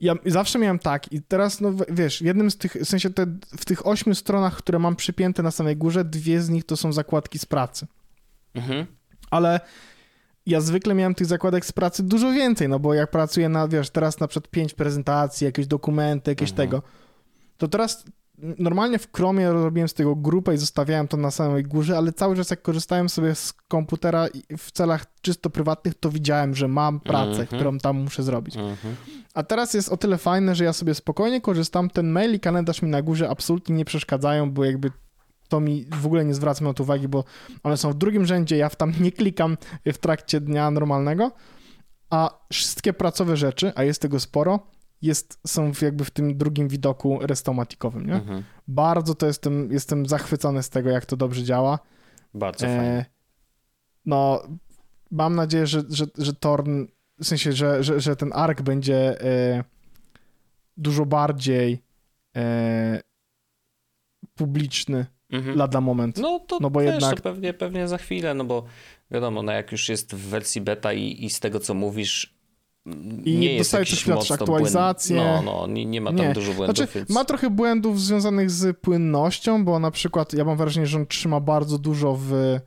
ja zawsze miałem tak i teraz, no wiesz, jednym z tych, w sensie te, w tych ośmiu stronach, które mam przypięte na samej górze, dwie z nich to są zakładki z pracy. Mhm. Ale ja zwykle miałem tych zakładek z pracy dużo więcej, no bo jak pracuję na, wiesz, teraz na przykład pięć prezentacji, jakieś dokumenty, jakieś mhm. tego, to teraz normalnie w Chromie robiłem z tego grupę i zostawiałem to na samej górze, ale cały czas jak korzystałem sobie z komputera w celach czysto prywatnych, to widziałem, że mam pracę, mm -hmm. którą tam muszę zrobić. Mm -hmm. A teraz jest o tyle fajne, że ja sobie spokojnie korzystam, ten mail i kalendarz mi na górze absolutnie nie przeszkadzają, bo jakby to mi w ogóle nie zwracam na to uwagi, bo one są w drugim rzędzie, ja w tam nie klikam w trakcie dnia normalnego, a wszystkie pracowe rzeczy, a jest tego sporo, jest, są jakby w tym drugim widoku restomatikowym, nie? Mhm. Bardzo to jestem, jestem zachwycony z tego, jak to dobrze działa. Bardzo e, fajnie. No, mam nadzieję, że, że, że Torn, w sensie, że, że, że ten ark będzie e, dużo bardziej e, publiczny mhm. lada moment. No to no bo wiesz, jednak... to pewnie, pewnie za chwilę, no bo wiadomo, no jak już jest w wersji beta i, i z tego, co mówisz, i nie dostaje co chwilę aktualizację. No, no, nie, nie ma tam nie. dużo błędów. Znaczy, więc... Ma trochę błędów związanych z płynnością, bo na przykład ja mam wrażenie, że on trzyma bardzo dużo w,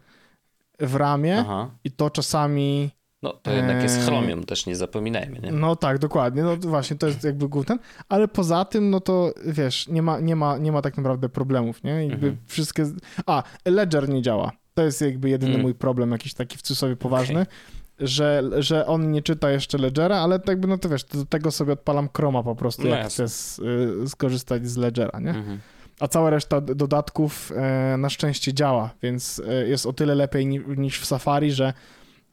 w ramie Aha. i to czasami... No to jednak jest Chromium, też nie zapominajmy, nie? No tak, dokładnie, no właśnie, to jest jakby główny, ale poza tym, no to wiesz, nie ma, nie ma, nie ma tak naprawdę problemów, nie? Jakby mhm. wszystkie... A, Ledger nie działa. To jest jakby jedyny mm. mój problem, jakiś taki w cudzysłowie poważny. Okay że, że on nie czyta jeszcze Ledgera, ale tak jakby, no to wiesz, do tego sobie odpalam Chroma po prostu, no jak chcę y, skorzystać z Ledgera, nie? Mhm. A cała reszta dodatków e, na szczęście działa, więc e, jest o tyle lepiej niż w Safari, że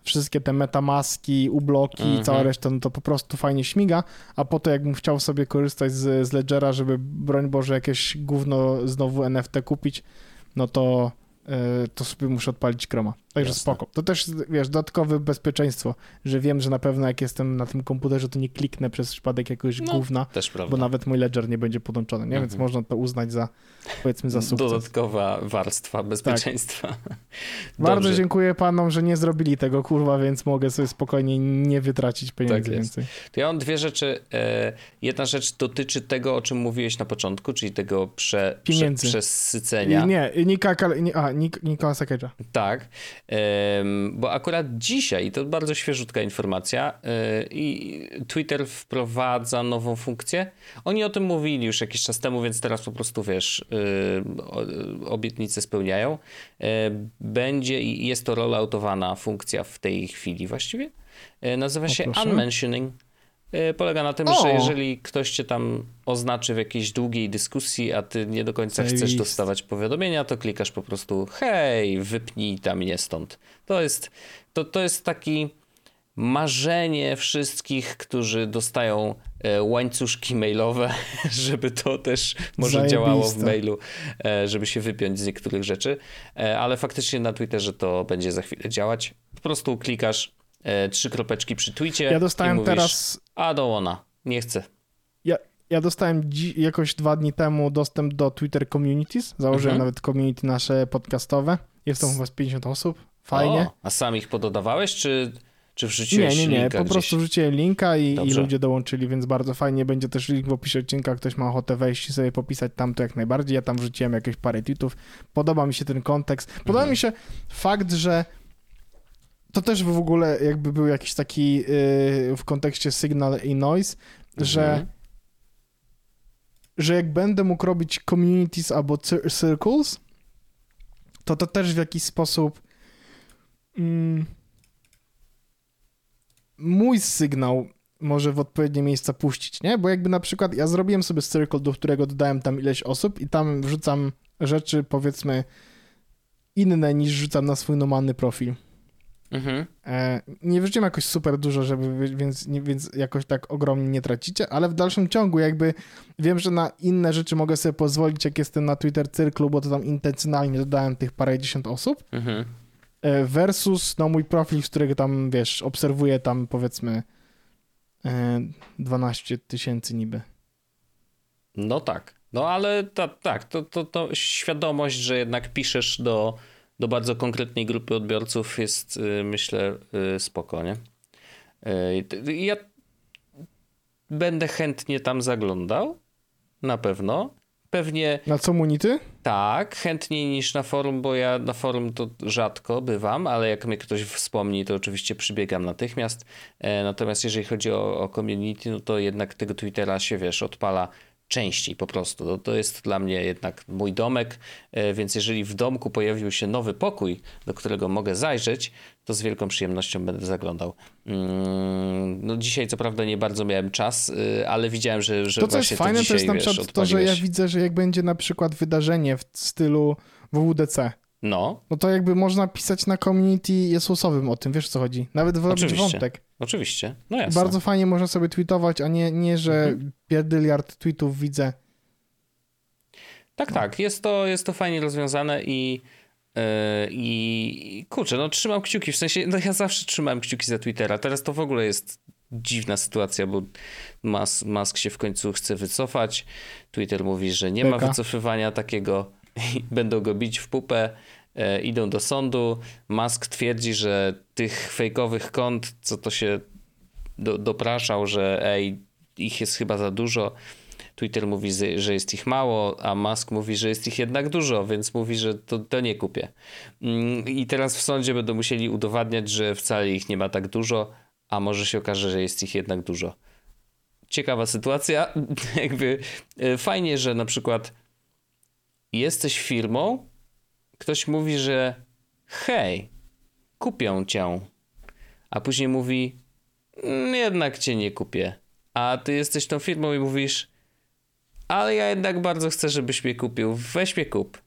wszystkie te metamaski, ubloki i cała mhm. reszta, no to po prostu fajnie śmiga, a potem jakbym chciał sobie korzystać z, z Ledgera, żeby broń Boże jakieś gówno znowu NFT kupić, no to E, to sobie muszę odpalić Chroma. Także Jasne. spoko. To też, wiesz, dodatkowe bezpieczeństwo, że wiem, że na pewno jak jestem na tym komputerze, to nie kliknę przez przypadek jakiegoś no, gówna, bo nawet mój ledger nie będzie podłączony, nie? Więc mhm. można to uznać za, powiedzmy, za sukces. Dodatkowa warstwa bezpieczeństwa. Tak. <laughs> Bardzo dziękuję panom, że nie zrobili tego, kurwa, więc mogę sobie spokojnie nie wytracić pieniędzy tak więcej. To ja mam dwie rzeczy. E, jedna rzecz dotyczy tego, o czym mówiłeś na początku, czyli tego prze, prze, przesycenia. Nie, Nika, nie, a, Nikolasa Cage'a. Tak, bo akurat dzisiaj, to bardzo świeżutka informacja, e, i Twitter wprowadza nową funkcję. Oni o tym mówili już jakiś czas temu, więc teraz po prostu, wiesz, e, obietnice spełniają. E, będzie i jest to rolloutowana funkcja w tej chwili właściwie. Nazywa się Unmentioning E, polega na tym, o. że jeżeli ktoś cię tam oznaczy w jakiejś długiej dyskusji, a ty nie do końca chcesz dostawać powiadomienia, to klikasz po prostu hej, wypnij tam mnie stąd. To jest, to, to jest taki marzenie wszystkich, którzy dostają e, łańcuszki mailowe, <laughs> żeby to też może Zajebiste. działało w mailu, e, żeby się wypiąć z niektórych rzeczy, ale faktycznie na Twitterze to będzie za chwilę działać. Po prostu klikasz e, trzy kropeczki przy tweetie. Ja dostałem mówisz, teraz. A do ona, nie chcę. Ja, ja dostałem jakoś dwa dni temu dostęp do Twitter Communities. Założyłem mhm. nawet community nasze podcastowe. Jest tam chyba z 50 osób. Fajnie. O, a sam ich pododawałeś, czy, czy wrzuciłeś Nie, nie, nie. Po gdzieś? prostu wrzuciłem linka i, i, ludzie dołączyli, więc bardzo fajnie. Będzie też link w opisie odcinka. Ktoś ma ochotę wejść i sobie popisać tam to jak najbardziej. Ja tam wrzuciłem jakieś parę tweetów. Podoba mi się ten kontekst. Podoba mhm. mi się fakt, że to też w ogóle jakby był jakiś taki yy, w kontekście signal i noise, mhm. że że jak będę mógł robić communities albo circles, to to też w jakiś sposób mm, mój sygnał może w odpowiednie miejsca puścić, nie? Bo jakby na przykład ja zrobiłem sobie circle, do którego dodałem tam ileś osób i tam wrzucam rzeczy powiedzmy inne niż rzucam na swój normalny profil. Mhm. E, nie wrzuciłem jakoś super dużo, żeby, więc, więc jakoś tak ogromnie nie tracicie, ale w dalszym ciągu jakby wiem, że na inne rzeczy mogę sobie pozwolić, jak jestem na Twitter Cyrklu, bo to tam intencjonalnie dodałem tych parędziesiąt osób, mhm. E, versus no mój profil, z którego tam, wiesz, obserwuję tam powiedzmy 12 e, tysięcy niby. No tak, no ale ta, tak, to, to, to świadomość, że jednak piszesz do do bardzo konkretnej grupy odbiorców jest, y, myślę, y, spoko, nie? Y, ja będę chętnie tam zaglądał, na pewno. pewnie... Na community? Tak, chętniej niż na forum, bo ja na forum to rzadko bywam, ale jak mnie ktoś wspomni, to oczywiście przybiegam natychmiast. E, natomiast jeżeli chodzi o, o community, no to jednak tego Twittera się, wiesz, odpala częściej po prostu. To, to jest dla mnie jednak mój domek, e, więc jeżeli w domku pojawił się nowy pokój, do którego mogę zajrzeć, to z wielką przyjemnością będę zaglądał. Mm, no dzisiaj co prawda nie bardzo miałem czas, y, ale widziałem, że, że to, co jest fajne, dzisiaj, to jest na przykład to, że ja widzę, że jak będzie na przykład wydarzenie w stylu WWDC, no. No to jakby można pisać na community Jesusowym o tym, wiesz co chodzi. Nawet wyrobić wątek. Oczywiście, no jasne. Bardzo fajnie można sobie tweetować, a nie, nie że mhm. pierdyliard tweetów widzę. Tak, tak, jest to, jest to fajnie rozwiązane i yy, i kurczę, no trzymam kciuki, w sensie, no ja zawsze trzymałem kciuki za Twittera, teraz to w ogóle jest dziwna sytuacja, bo Musk, Musk się w końcu chce wycofać, Twitter mówi, że nie ma wycofywania takiego będą go bić w pupę, e, idą do sądu. Musk twierdzi, że tych fejkowych kont, co to się do, dopraszał, że ej, ich jest chyba za dużo. Twitter mówi, że jest ich mało, a Musk mówi, że jest ich jednak dużo, więc mówi, że to, to nie kupię. Mm, I teraz w sądzie będą musieli udowadniać, że wcale ich nie ma tak dużo, a może się okaże, że jest ich jednak dużo. Ciekawa sytuacja. <laughs> Jakby e, fajnie, że na przykład jesteś firmą, ktoś mówi, że hej, kupią cię, a później mówi, mm, jednak cię nie kupię. A ty jesteś tą firmą i mówisz, ale ja jednak bardzo chcę, żebyś mnie kupił. Weź mnie kup.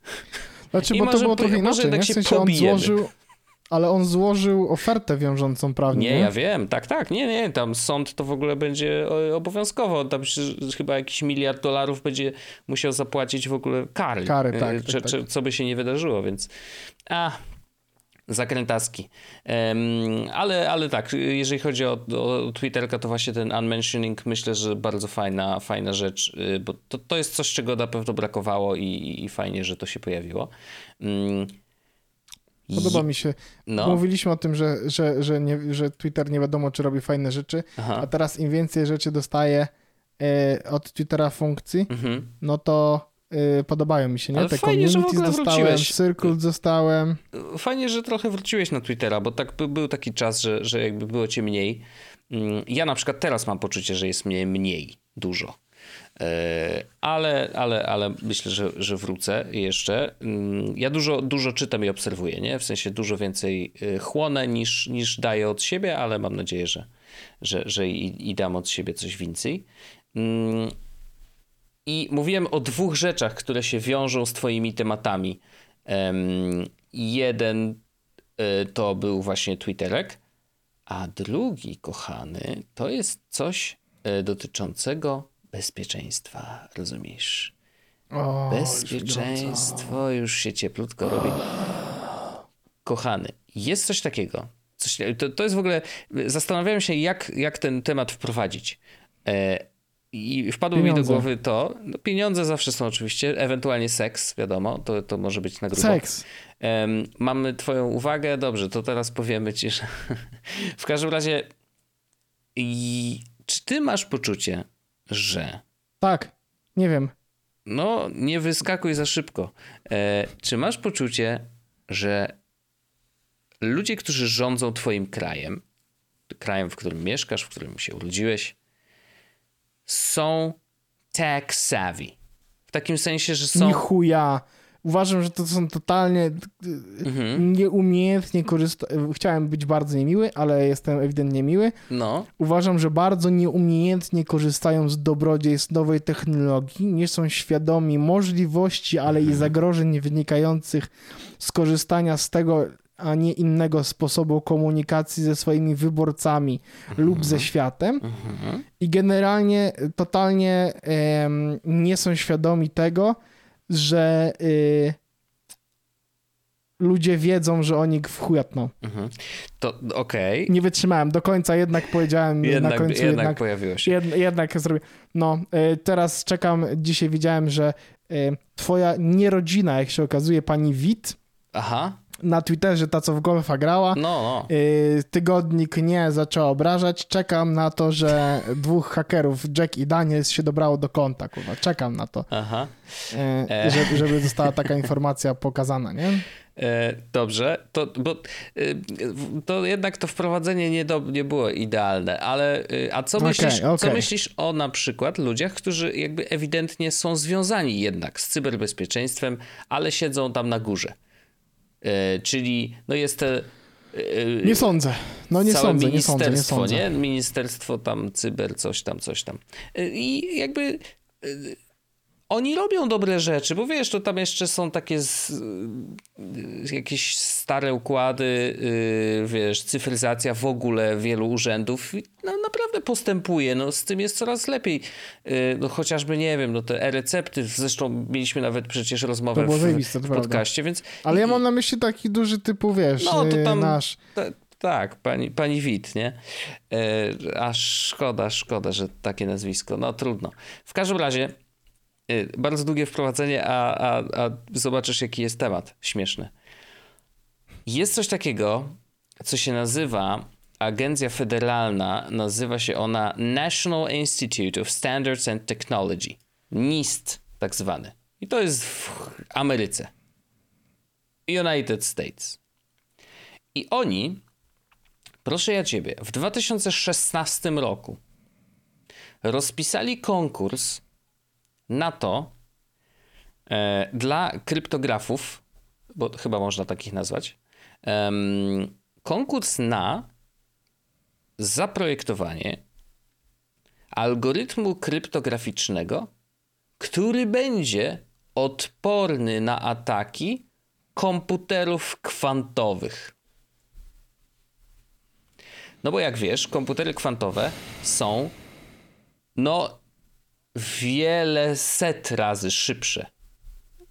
Znaczy, I bo to było trochę inaczej, nie? W sensie on złożył, ale on złożył ofertę wiążącą prawnie. Nie, ja wiem, tak, tak, nie, nie, tam sąd to w ogóle będzie e, obowiązkowo, tam chyba jakiś miliard dolarów będzie musiał zapłacić w ogóle kary. Kary, e, tak. Czy, tak, tak. Co by się nie wydarzyło, więc a, zakrętaski. Um, ale, ale tak, jeżeli chodzi o, o Twitterka, to właśnie ten unmentioning myślę, że bardzo fajna, fajna rzecz, y, bo to, to jest coś, czego na pewno brakowało i, i fajnie, że to się pojawiło. Um, Podoba mi się. No. Mówiliśmy o tym, że, że, że, nie, że Twitter nie wiadomo, czy robi fajne rzeczy, Aha. a teraz im więcej rzeczy dostaje e, od Twittera funkcji, mhm. no to e, podobają mi się, nie? Ale Te fajnie, że dostałem, Circle dostałem. Fajnie, że trochę wróciłeś na Twittera, bo tak był taki czas, że, że jakby było cię mniej. Mm, ja na przykład teraz mam poczucie, że jest mnie mniej dużo. E, ale, ale, ale myślę, że, że wrócę jeszcze. Mm, ja dużo, dużo czytam i obserwuję, nie? W sensie dużo więcej e, chłonę niż, niż daję od siebie, ale mam nadzieję, że, że, że i, i dam od siebie coś więcej. Mm, I mówiłem o dwóch rzeczach, które się wiążą z Twoimi tematami. Jeden e, to był właśnie Twitterek, a drugi, kochany, to jest coś dotyczącego bezpieczeństwa, rozumiesz? O, Bezpieczeństwo już, już, się cieplutko robi. Kochany, jest coś takiego. Coś, to, to jest w ogóle. Zastanawiałem się, jak, jak ten temat wprowadzić. E, I wpadło pieniądze. mi do głowy to. No, pieniądze zawsze są oczywiście, ewentualnie seks, wiadomo, to, to może być na grubo. Seks. Um, mamy Twoją uwagę, dobrze, to teraz powiemy Ci, że. <laughs> w każdym razie. I czy Ty masz poczucie, że. Tak, nie wiem. No, nie wyskakuj za szybko. E, czy masz poczucie, że ludzie, którzy rządzą Twoim krajem, krajem, w którym mieszkasz, w którym się urodziłeś, są tech savvy? W takim sensie, że są. Ni chuja. Uważam, że to są totalnie mhm. nieumiejętnie korzystają. Chciałem być bardzo niemiły, ale jestem ewidentnie miły. No. Uważam, że bardzo nieumiejętnie korzystają z dobrodziejstw nowej technologii, nie są świadomi możliwości, ale mhm. i zagrożeń wynikających z korzystania z tego, a nie innego sposobu komunikacji ze swoimi wyborcami mhm. lub ze światem. Mhm. I generalnie totalnie nie są świadomi tego, że y, ludzie wiedzą, że oni w chujatną. Mhm. To okej. Okay. Nie wytrzymałem, do końca jednak powiedziałem jednak, na końcu. Jednak, jednak pojawiło się. Jed, jednak zrobię. No, y, teraz czekam, dzisiaj widziałem, że y, twoja nierodzina, jak się okazuje, pani Wit, Aha. Na Twitterze ta, co w golfa grała. No, no. Y, tygodnik nie zaczęła obrażać. Czekam na to, że <laughs> dwóch hakerów, Jack i Daniels, się dobrało do konta, kurwa. Czekam na to. Aha. E, żeby, żeby <laughs> została taka informacja pokazana, nie? E, dobrze, to, bo, e, to jednak to wprowadzenie nie, do, nie było idealne, ale a co, okay, myślisz, okay. co myślisz o na przykład ludziach, którzy jakby ewidentnie są związani jednak z cyberbezpieczeństwem, ale siedzą tam na górze? Czyli no jest te nie sądzę. No nie sądzę, ministerstwo, nie sądzę, nie sądzę. Nie? Ministerstwo tam cyber, coś tam, coś tam. I jakby oni robią dobre rzeczy, bo wiesz, to tam jeszcze są takie z, y, jakieś stare układy, yy, wiesz, cyfryzacja w ogóle wielu urzędów no, naprawdę postępuje, no z tym jest coraz lepiej. Yy, no chociażby, nie wiem, no te e-recepty, zresztą mieliśmy nawet przecież rozmowę w, w podcaście, więc... Ale ja mam na myśli taki duży typu, wiesz, no, to tam, nasz... Ta, tak, pani, pani Wit, nie? Yy, aż szkoda, szkoda, że takie nazwisko. No trudno. W każdym razie Y, bardzo długie wprowadzenie, a, a, a zobaczysz, jaki jest temat. Śmieszny. Jest coś takiego, co się nazywa agencja federalna, nazywa się ona National Institute of Standards and Technology. NIST, tak zwany. I to jest w Ameryce. United States. I oni, proszę ja ciebie, w 2016 roku rozpisali konkurs na to e, dla kryptografów, bo chyba można takich nazwać, konkurs na zaprojektowanie algorytmu kryptograficznego, który będzie odporny na ataki komputerów kwantowych. No bo jak wiesz, komputery kwantowe są no wiele set razy szybsze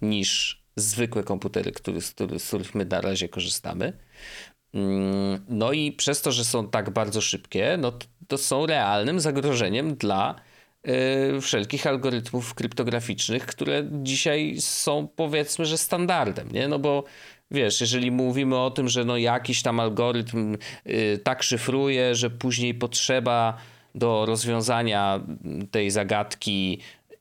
niż zwykłe komputery, który, z, który, z których my na razie korzystamy. Mm, no i przez to, że są tak bardzo szybkie, no to, to są realnym zagrożeniem dla y, wszelkich algorytmów kryptograficznych, które dzisiaj są powiedzmy, że standardem, nie? No bo wiesz, jeżeli mówimy o tym, że no jakiś tam algorytm y, tak szyfruje, że później potrzeba do rozwiązania tej zagadki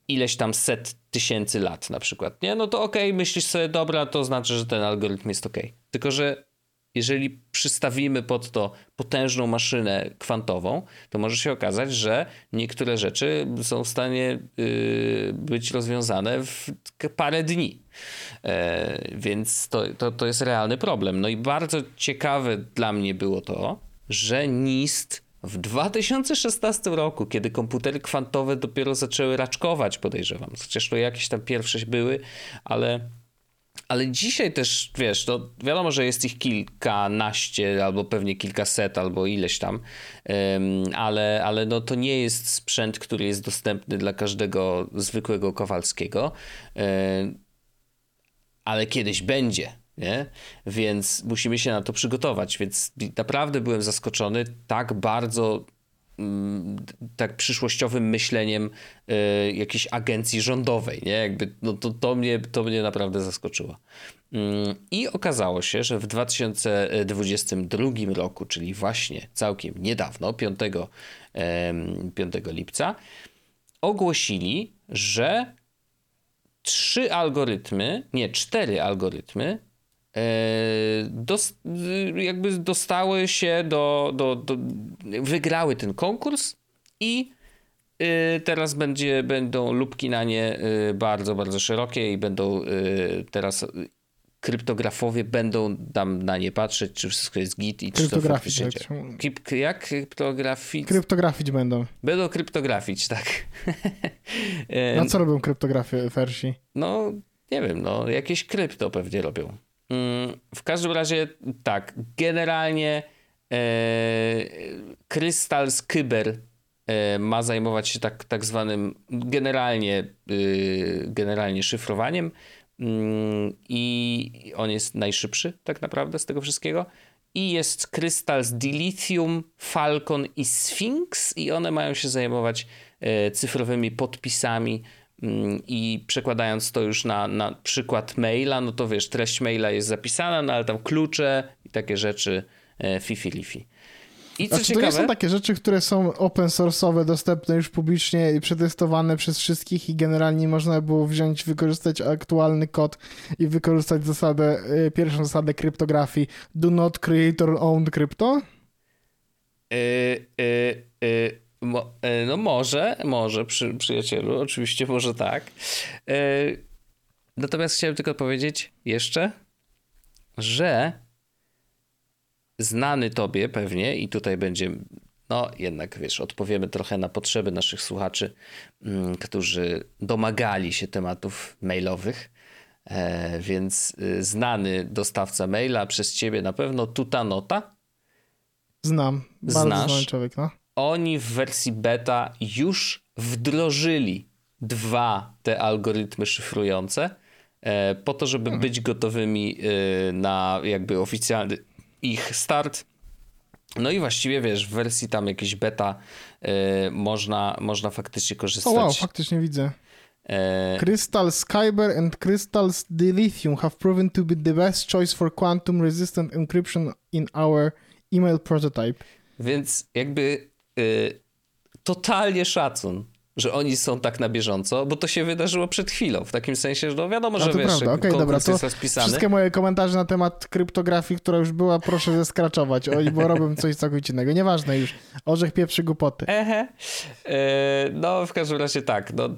ileś tam set tysięcy lat na przykład, nie? No to okej, okay, myślisz sobie, dobra, to znaczy, że ten algorytm jest okej. Okay. Tylko, że jeżeli przystawimy pod to potężną maszynę kwantową, to może się okazać, że niektóre rzeczy są w stanie yy, być rozwiązane w parę dni. E, więc to, to, to jest realny problem. No i bardzo ciekawe dla mnie było to, że NIST w 2016 roku, kiedy komputery kwantowe dopiero zaczęły raczkować, podejrzewam, chociaż to jakieś tam pierwsze były, ale, ale dzisiaj też, wiesz, to wiadomo, że jest ich kilkanaście, albo pewnie kilkaset, albo ileś tam, ale, ale no to nie jest sprzęt, który jest dostępny dla każdego zwykłego Kowalskiego, ale kiedyś będzie nie? Więc musimy się na to przygotować. Więc naprawdę byłem zaskoczony tak bardzo mm, tak przyszłościowym myśleniem y, jakiejś agencji rządowej, nie? Jakby, no to, to, mnie, to mnie naprawdę zaskoczyło. Mm, I okazało się, że w 2022 roku, czyli właśnie całkiem niedawno, 5, 5 lipca, ogłosili, że trzy algorytmy, nie, cztery algorytmy E, jakby dostały się do, do, do, wygrały ten konkurs i e, teraz będzie, będą lubki na nie e, bardzo, bardzo szerokie i będą teraz kryptografowie będą tam na nie patrzeć, czy wszystko jest git i czy to faktycznie jak, jak kryptografić? Kryptografić będą. Będą kryptografić, tak. Na co robią kryptografię Fersi? No, nie wiem, no jakieś krypto pewnie robią. Mm, w każdym razie tak, generalnie e, Crystals Kyber e, ma zajmować się tak, tak zwanym generalnie, e, generalnie szyfrowaniem mm, i on jest najszybszy tak naprawdę z tego wszystkiego. I jest Crystals Dilithium, Falcon i Sphinx i one mają się zajmować e, cyfrowymi podpisami I przekładając to już na, na przykład maila, no to wiesz, treść maila jest zapisana, no ale tam klucze i takie rzeczy e, fifi lifi. I co znaczy, ciekawe... To nie są takie rzeczy, które są open source'owe, dostępne już publicznie i przetestowane przez wszystkich i generalnie można było wziąć, wykorzystać aktualny kod i wykorzystać zasadę, e, pierwszą zasadę kryptografii do not create or own crypto? Yy, yy, yy Mo, e, no może, może przy, przyjacielu, oczywiście może tak. E, natomiast chciałem tylko powiedzieć jeszcze, że znany tobie pewnie i tutaj będzie, no jednak wiesz, odpowiemy trochę na potrzeby naszych słuchaczy, mm, którzy domagali się tematów mailowych. E, więc y, znany dostawca maila przez ciebie na pewno Tutanota. Znam, bardzo Znasz? znany człowiek, no oni w wersji beta już wdrożyli dwa te algorytmy szyfrujące e, po to, żeby hmm. być gotowymi e, na jakby oficjalny ich start. No i właściwie wiesz, w wersji tam jakiejś beta e, można, można faktycznie korzystać. O wow, faktycznie widzę. Crystal Skyber and Crystal's Dilithium have proven to be the best choice for quantum resistant encryption in our email prototype. Więc jakby totalnie szacun że oni są tak na bieżąco, bo to się wydarzyło przed chwilą, w takim sensie, że no wiadomo, że no wiesz, prawda. Okay, dobra, to jest rozpisany. Wszystkie moje komentarze na temat kryptografii, która już była, proszę zeskraczować, Oni, bo robią coś całkowicie innego. Nieważne już. Orzech pieprzy głupoty. Ehe. E, no, w każdym razie tak. No,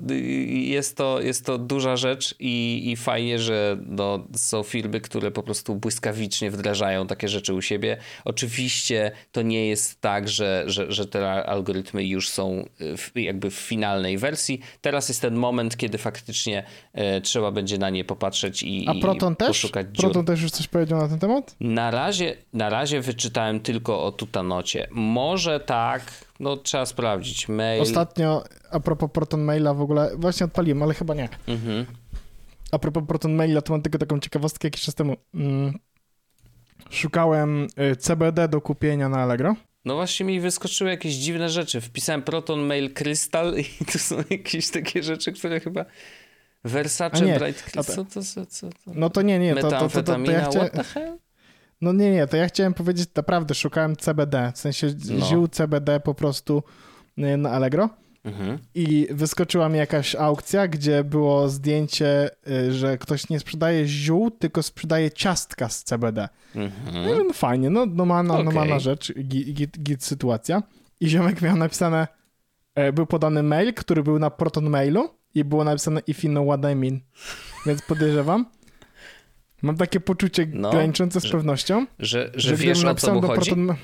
jest, to, jest to duża rzecz i, i fajnie, że no, są firmy, które po prostu błyskawicznie wdrażają takie rzeczy u siebie. Oczywiście to nie jest tak, że, że, że te algorytmy już są w, jakby w finale wersji. Teraz jest ten moment, kiedy faktycznie e, trzeba będzie na nie popatrzeć i, A Proton i też? poszukać dziur. Proton też już coś powiedział na ten temat? Na razie, na razie wyczytałem tylko o Tutanocie. Może tak, no trzeba sprawdzić. Mail. Ostatnio, a propos Proton Maila w ogóle, właśnie odpaliłem, ale chyba nie. Mhm. A propos Proton Maila, to mam tylko taką ciekawostkę jakiś czas temu. Mm. Szukałem y, CBD do kupienia na Allegro. No właśnie mi wyskoczyły jakieś dziwne rzeczy. Wpisałem Proton Mail Crystal i <laughs> to są jakieś takie rzeczy, które chyba... Versace nie, Bright Crystal, co, to, co, co, co? No to nie, nie, to, to, to, to, to ja chciałem... No nie, nie, to ja chciałem powiedzieć, naprawdę szukałem CBD, w sensie no. ziół CBD po prostu y, na Allegro Mhm. I wyskoczyła mi jakaś aukcja, gdzie było zdjęcie, y, że ktoś nie sprzedaje ziół, tylko sprzedaje ciastka z CBD. Mhm. No, no fajnie, no normalna, okay. normalna rzecz, git, git, git sytuacja. I ziomek miał napisane, e, był podany mail, który był na Proton Mailu i było napisane if you know what I mean. Więc podejrzewam. Mam takie poczucie no, graniczące z pewnością, że, że, że wiesz o co mu chodzi? Proton...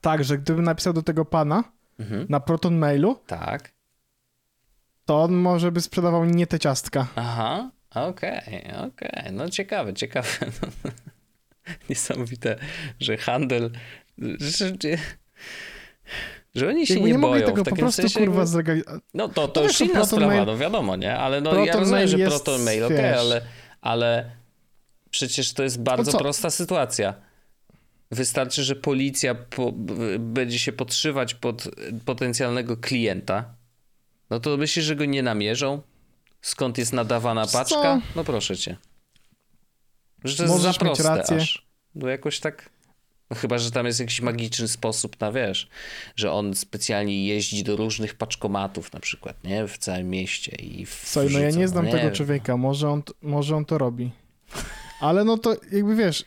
Tak, że gdybym napisał do tego pana, mhm. na Proton Mailu, tak. to on może by sprzedawał nie te ciastka. Aha, okej, okay, okej. Okay. No ciekawe, ciekawe. <laughs> Niesamowite, że handel... Że, że oni się Jakby nie, nie boją. tego w takim po prostu sensie, kurwa zlegalizować. No to, to no już inna sprawa, mail... no wiadomo, nie? Ale no Proton ja rozumiem, że Proton Mail, okej, okay, ale, ale przecież to jest bardzo prosta sytuacja. Wystarczy, że policja po, będzie się podszywać pod potencjalnego klienta. No to myślisz, że go nie namierzą? Skąd jest nadawana paczka? Co? No proszę cię. Że to jest Możesz za proste rację. aż. No jakoś tak... No chyba, że tam jest jakiś magiczny sposób na wiesz, że on specjalnie jeździ do różnych paczkomatów na przykład, nie? W całym mieście i w Słuchaj, no ja nie znam no, nie tego wiem. człowieka, może on, może on to robi. Ale no to jakby wiesz,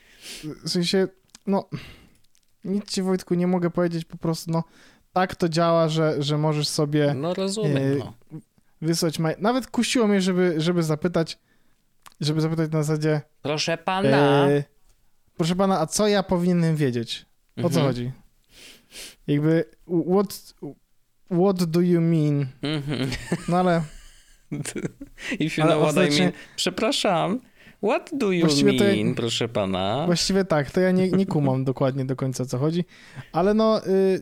w sensie no, nic ci Wojtku nie mogę powiedzieć, po prostu no, tak to działa, że, że możesz sobie no, rozumiem, e, no. wysłać, ma... nawet kusiło mnie, żeby, żeby zapytać, żeby zapytać na zasadzie proszę pana e, proszę pana, a co ja powinienem wiedzieć? O mhm. co chodzi? Jakby what, what do you mean? Mhm. No ale <laughs> If you ale know what I mean. Przepraszam, What do you właściwie mean, ja, proszę pana? Właściwie tak, to ja nie, nie kumam <laughs> dokładnie do końca, co chodzi, ale no... Y,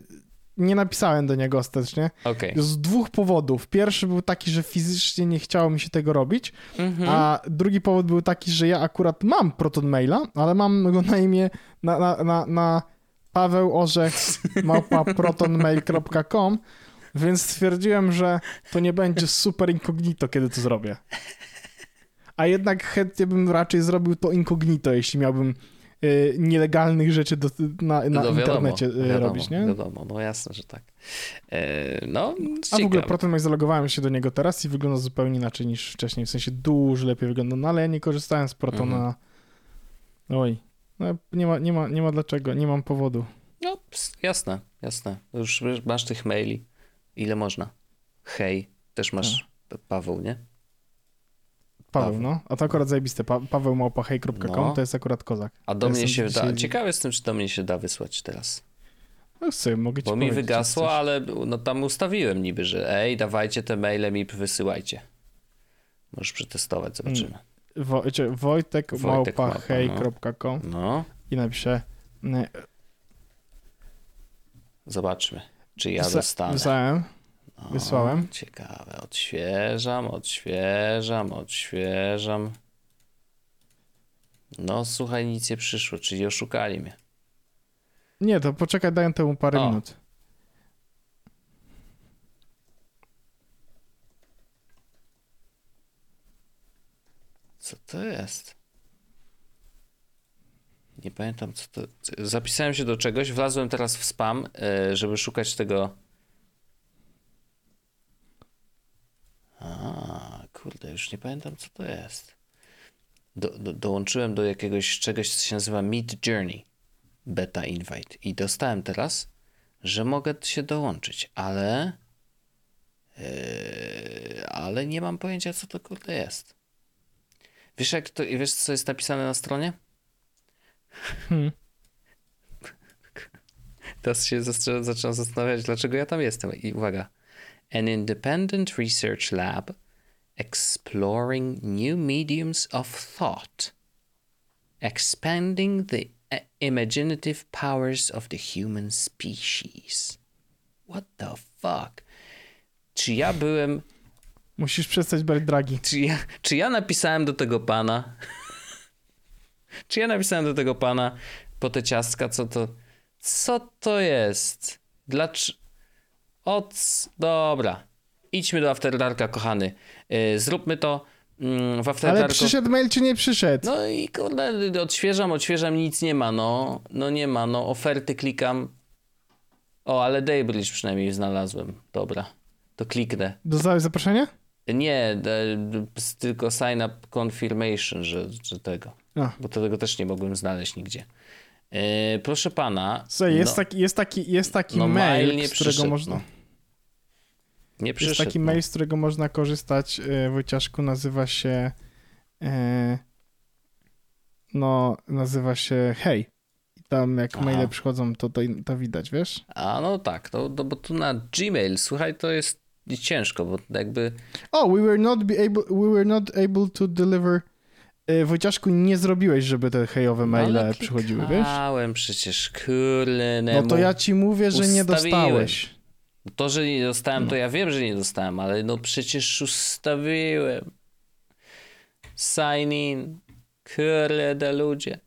nie napisałem do niego ostatecznie. Okay. Z dwóch powodów. Pierwszy był taki, że fizycznie nie chciało mi się tego robić, mm-hmm. a drugi powód był taki, że ja akurat mam Proton Maila, ale mam go na imię na, na, na, na Paweł Orzech <laughs> małpa protonmail.com Więc stwierdziłem, że to nie będzie super incognito, kiedy to zrobię. A jednak chętnie bym raczej zrobił to incognito, jeśli miałbym y, nielegalnych rzeczy do, na, na no internecie wiadomo, wiadomo, robić, nie? Wiadomo, no jasne, że tak. E, no, A w ogóle Proton zalogowałem się do niego teraz i wygląda zupełnie inaczej niż wcześniej, w sensie dużo lepiej wygląda, no ale ja nie korzystałem z Protona. Mhm. Oj, no, nie, ma, nie, ma, nie ma dlaczego, nie mam powodu. No, jasne, jasne. Już masz tych maili. Ile można? Hej, też masz tak. Paweł, nie? Paweł, Paweł, no. A to akurat zajebiste. Pa Paweł małpahej.com no. to jest akurat kozak. A do ja mnie się da... Ciekawy jestem, czy do mnie się da wysłać teraz. No sobie, mogę ci Bo mi wygasło, ale no tam ustawiłem niby, że ej, dawajcie te maile mi wysyłajcie. Możesz przetestować, zobaczymy. Hmm. Wo Wojtek, Wojtek małpahej.com no. no. i napiszę Zobaczmy, czy ja dostanę. Wysłałem. Wysłałem. Ciekawe. Odświeżam, odświeżam, odświeżam. No słuchaj, nic nie przyszło, czyli oszukali mnie. Nie, to poczekaj, daję temu parę o. minut. Co to jest? Nie pamiętam, co to. Zapisałem się do czegoś, wlazłem teraz w spam, e, żeby szukać tego. Kurde, już nie pamiętam, co to jest. Do, do, dołączyłem do jakiegoś czegoś, co się nazywa Meet Journey Beta Invite i dostałem teraz, że mogę się dołączyć, ale. Yy, ale nie mam pojęcia, co to kurde jest. Wiesz, jak to, wiesz, co jest napisane na stronie? Hmm. <laughs> Teraz się zaczynam zastanawiać, dlaczego ja tam jestem. I uwaga. An independent research lab exploring new mediums of thought, expanding the imaginative powers of the human species. What the fuck? Czy ja byłem. Musisz przestać brać dragi. Czy ja, czy ja napisałem do tego pana? <laughs> Czy ja napisałem do tego pana po te ciastka, co to... Co to jest? Dlaczego... Oc... Dobra. Idźmy do After Darka, kochany. Yy, zróbmy to yy, w After Ale przyszedł mail, czy nie przyszedł? No i kurde, odświeżam, odświeżam, nic nie ma, no. No nie ma, no. Oferty klikam. O, ale Daybridge przynajmniej znalazłem. Dobra. To kliknę. Dostałeś zaproszenie? Nie, tylko sign up confirmation, że, że tego. A. Bo tego też nie mogłem znaleźć nigdzie. Yy, proszę pana. Słuchaj, jest, no, taki, jest taki, jest taki no, mail, mail z którego można. Nie przyszedł, jest taki no. mail, z którego można korzystać. Yy, Wojciaszku nazywa się. Yy, no, nazywa się Hej. I tam jak Aha. maile przychodzą, to, to, to widać, wiesz? A no tak, to, to, bo tu na Gmail, słuchaj, to jest ciężko, bo jakby... Oh, we were not, be able, we were not able to deliver... E, Wojciaszku, nie zrobiłeś, żeby te hejowe maile no, przychodziły, wiesz? Przecież, kurde. No to ja ci mówię, że nie dostałeś. To, że nie dostałem, no. to ja wiem, że nie dostałem, ale no przecież ustawiłem. Sign in. Kurde, ludzie.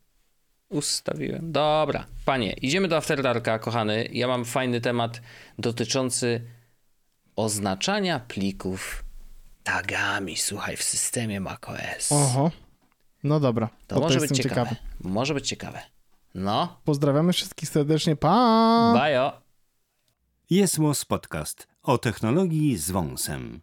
Ustawiłem. Dobra, panie, idziemy do After Darka, kochany. Ja mam fajny temat dotyczący oznaczania plików tagami, słuchaj, w systemie macOS. Oho. No dobra. To, to może być ciekawe. ciekawy. Może być ciekawe. No. Pozdrawiamy wszystkich serdecznie. Pa! Bajo. Jest podcast o technologii z wąsem.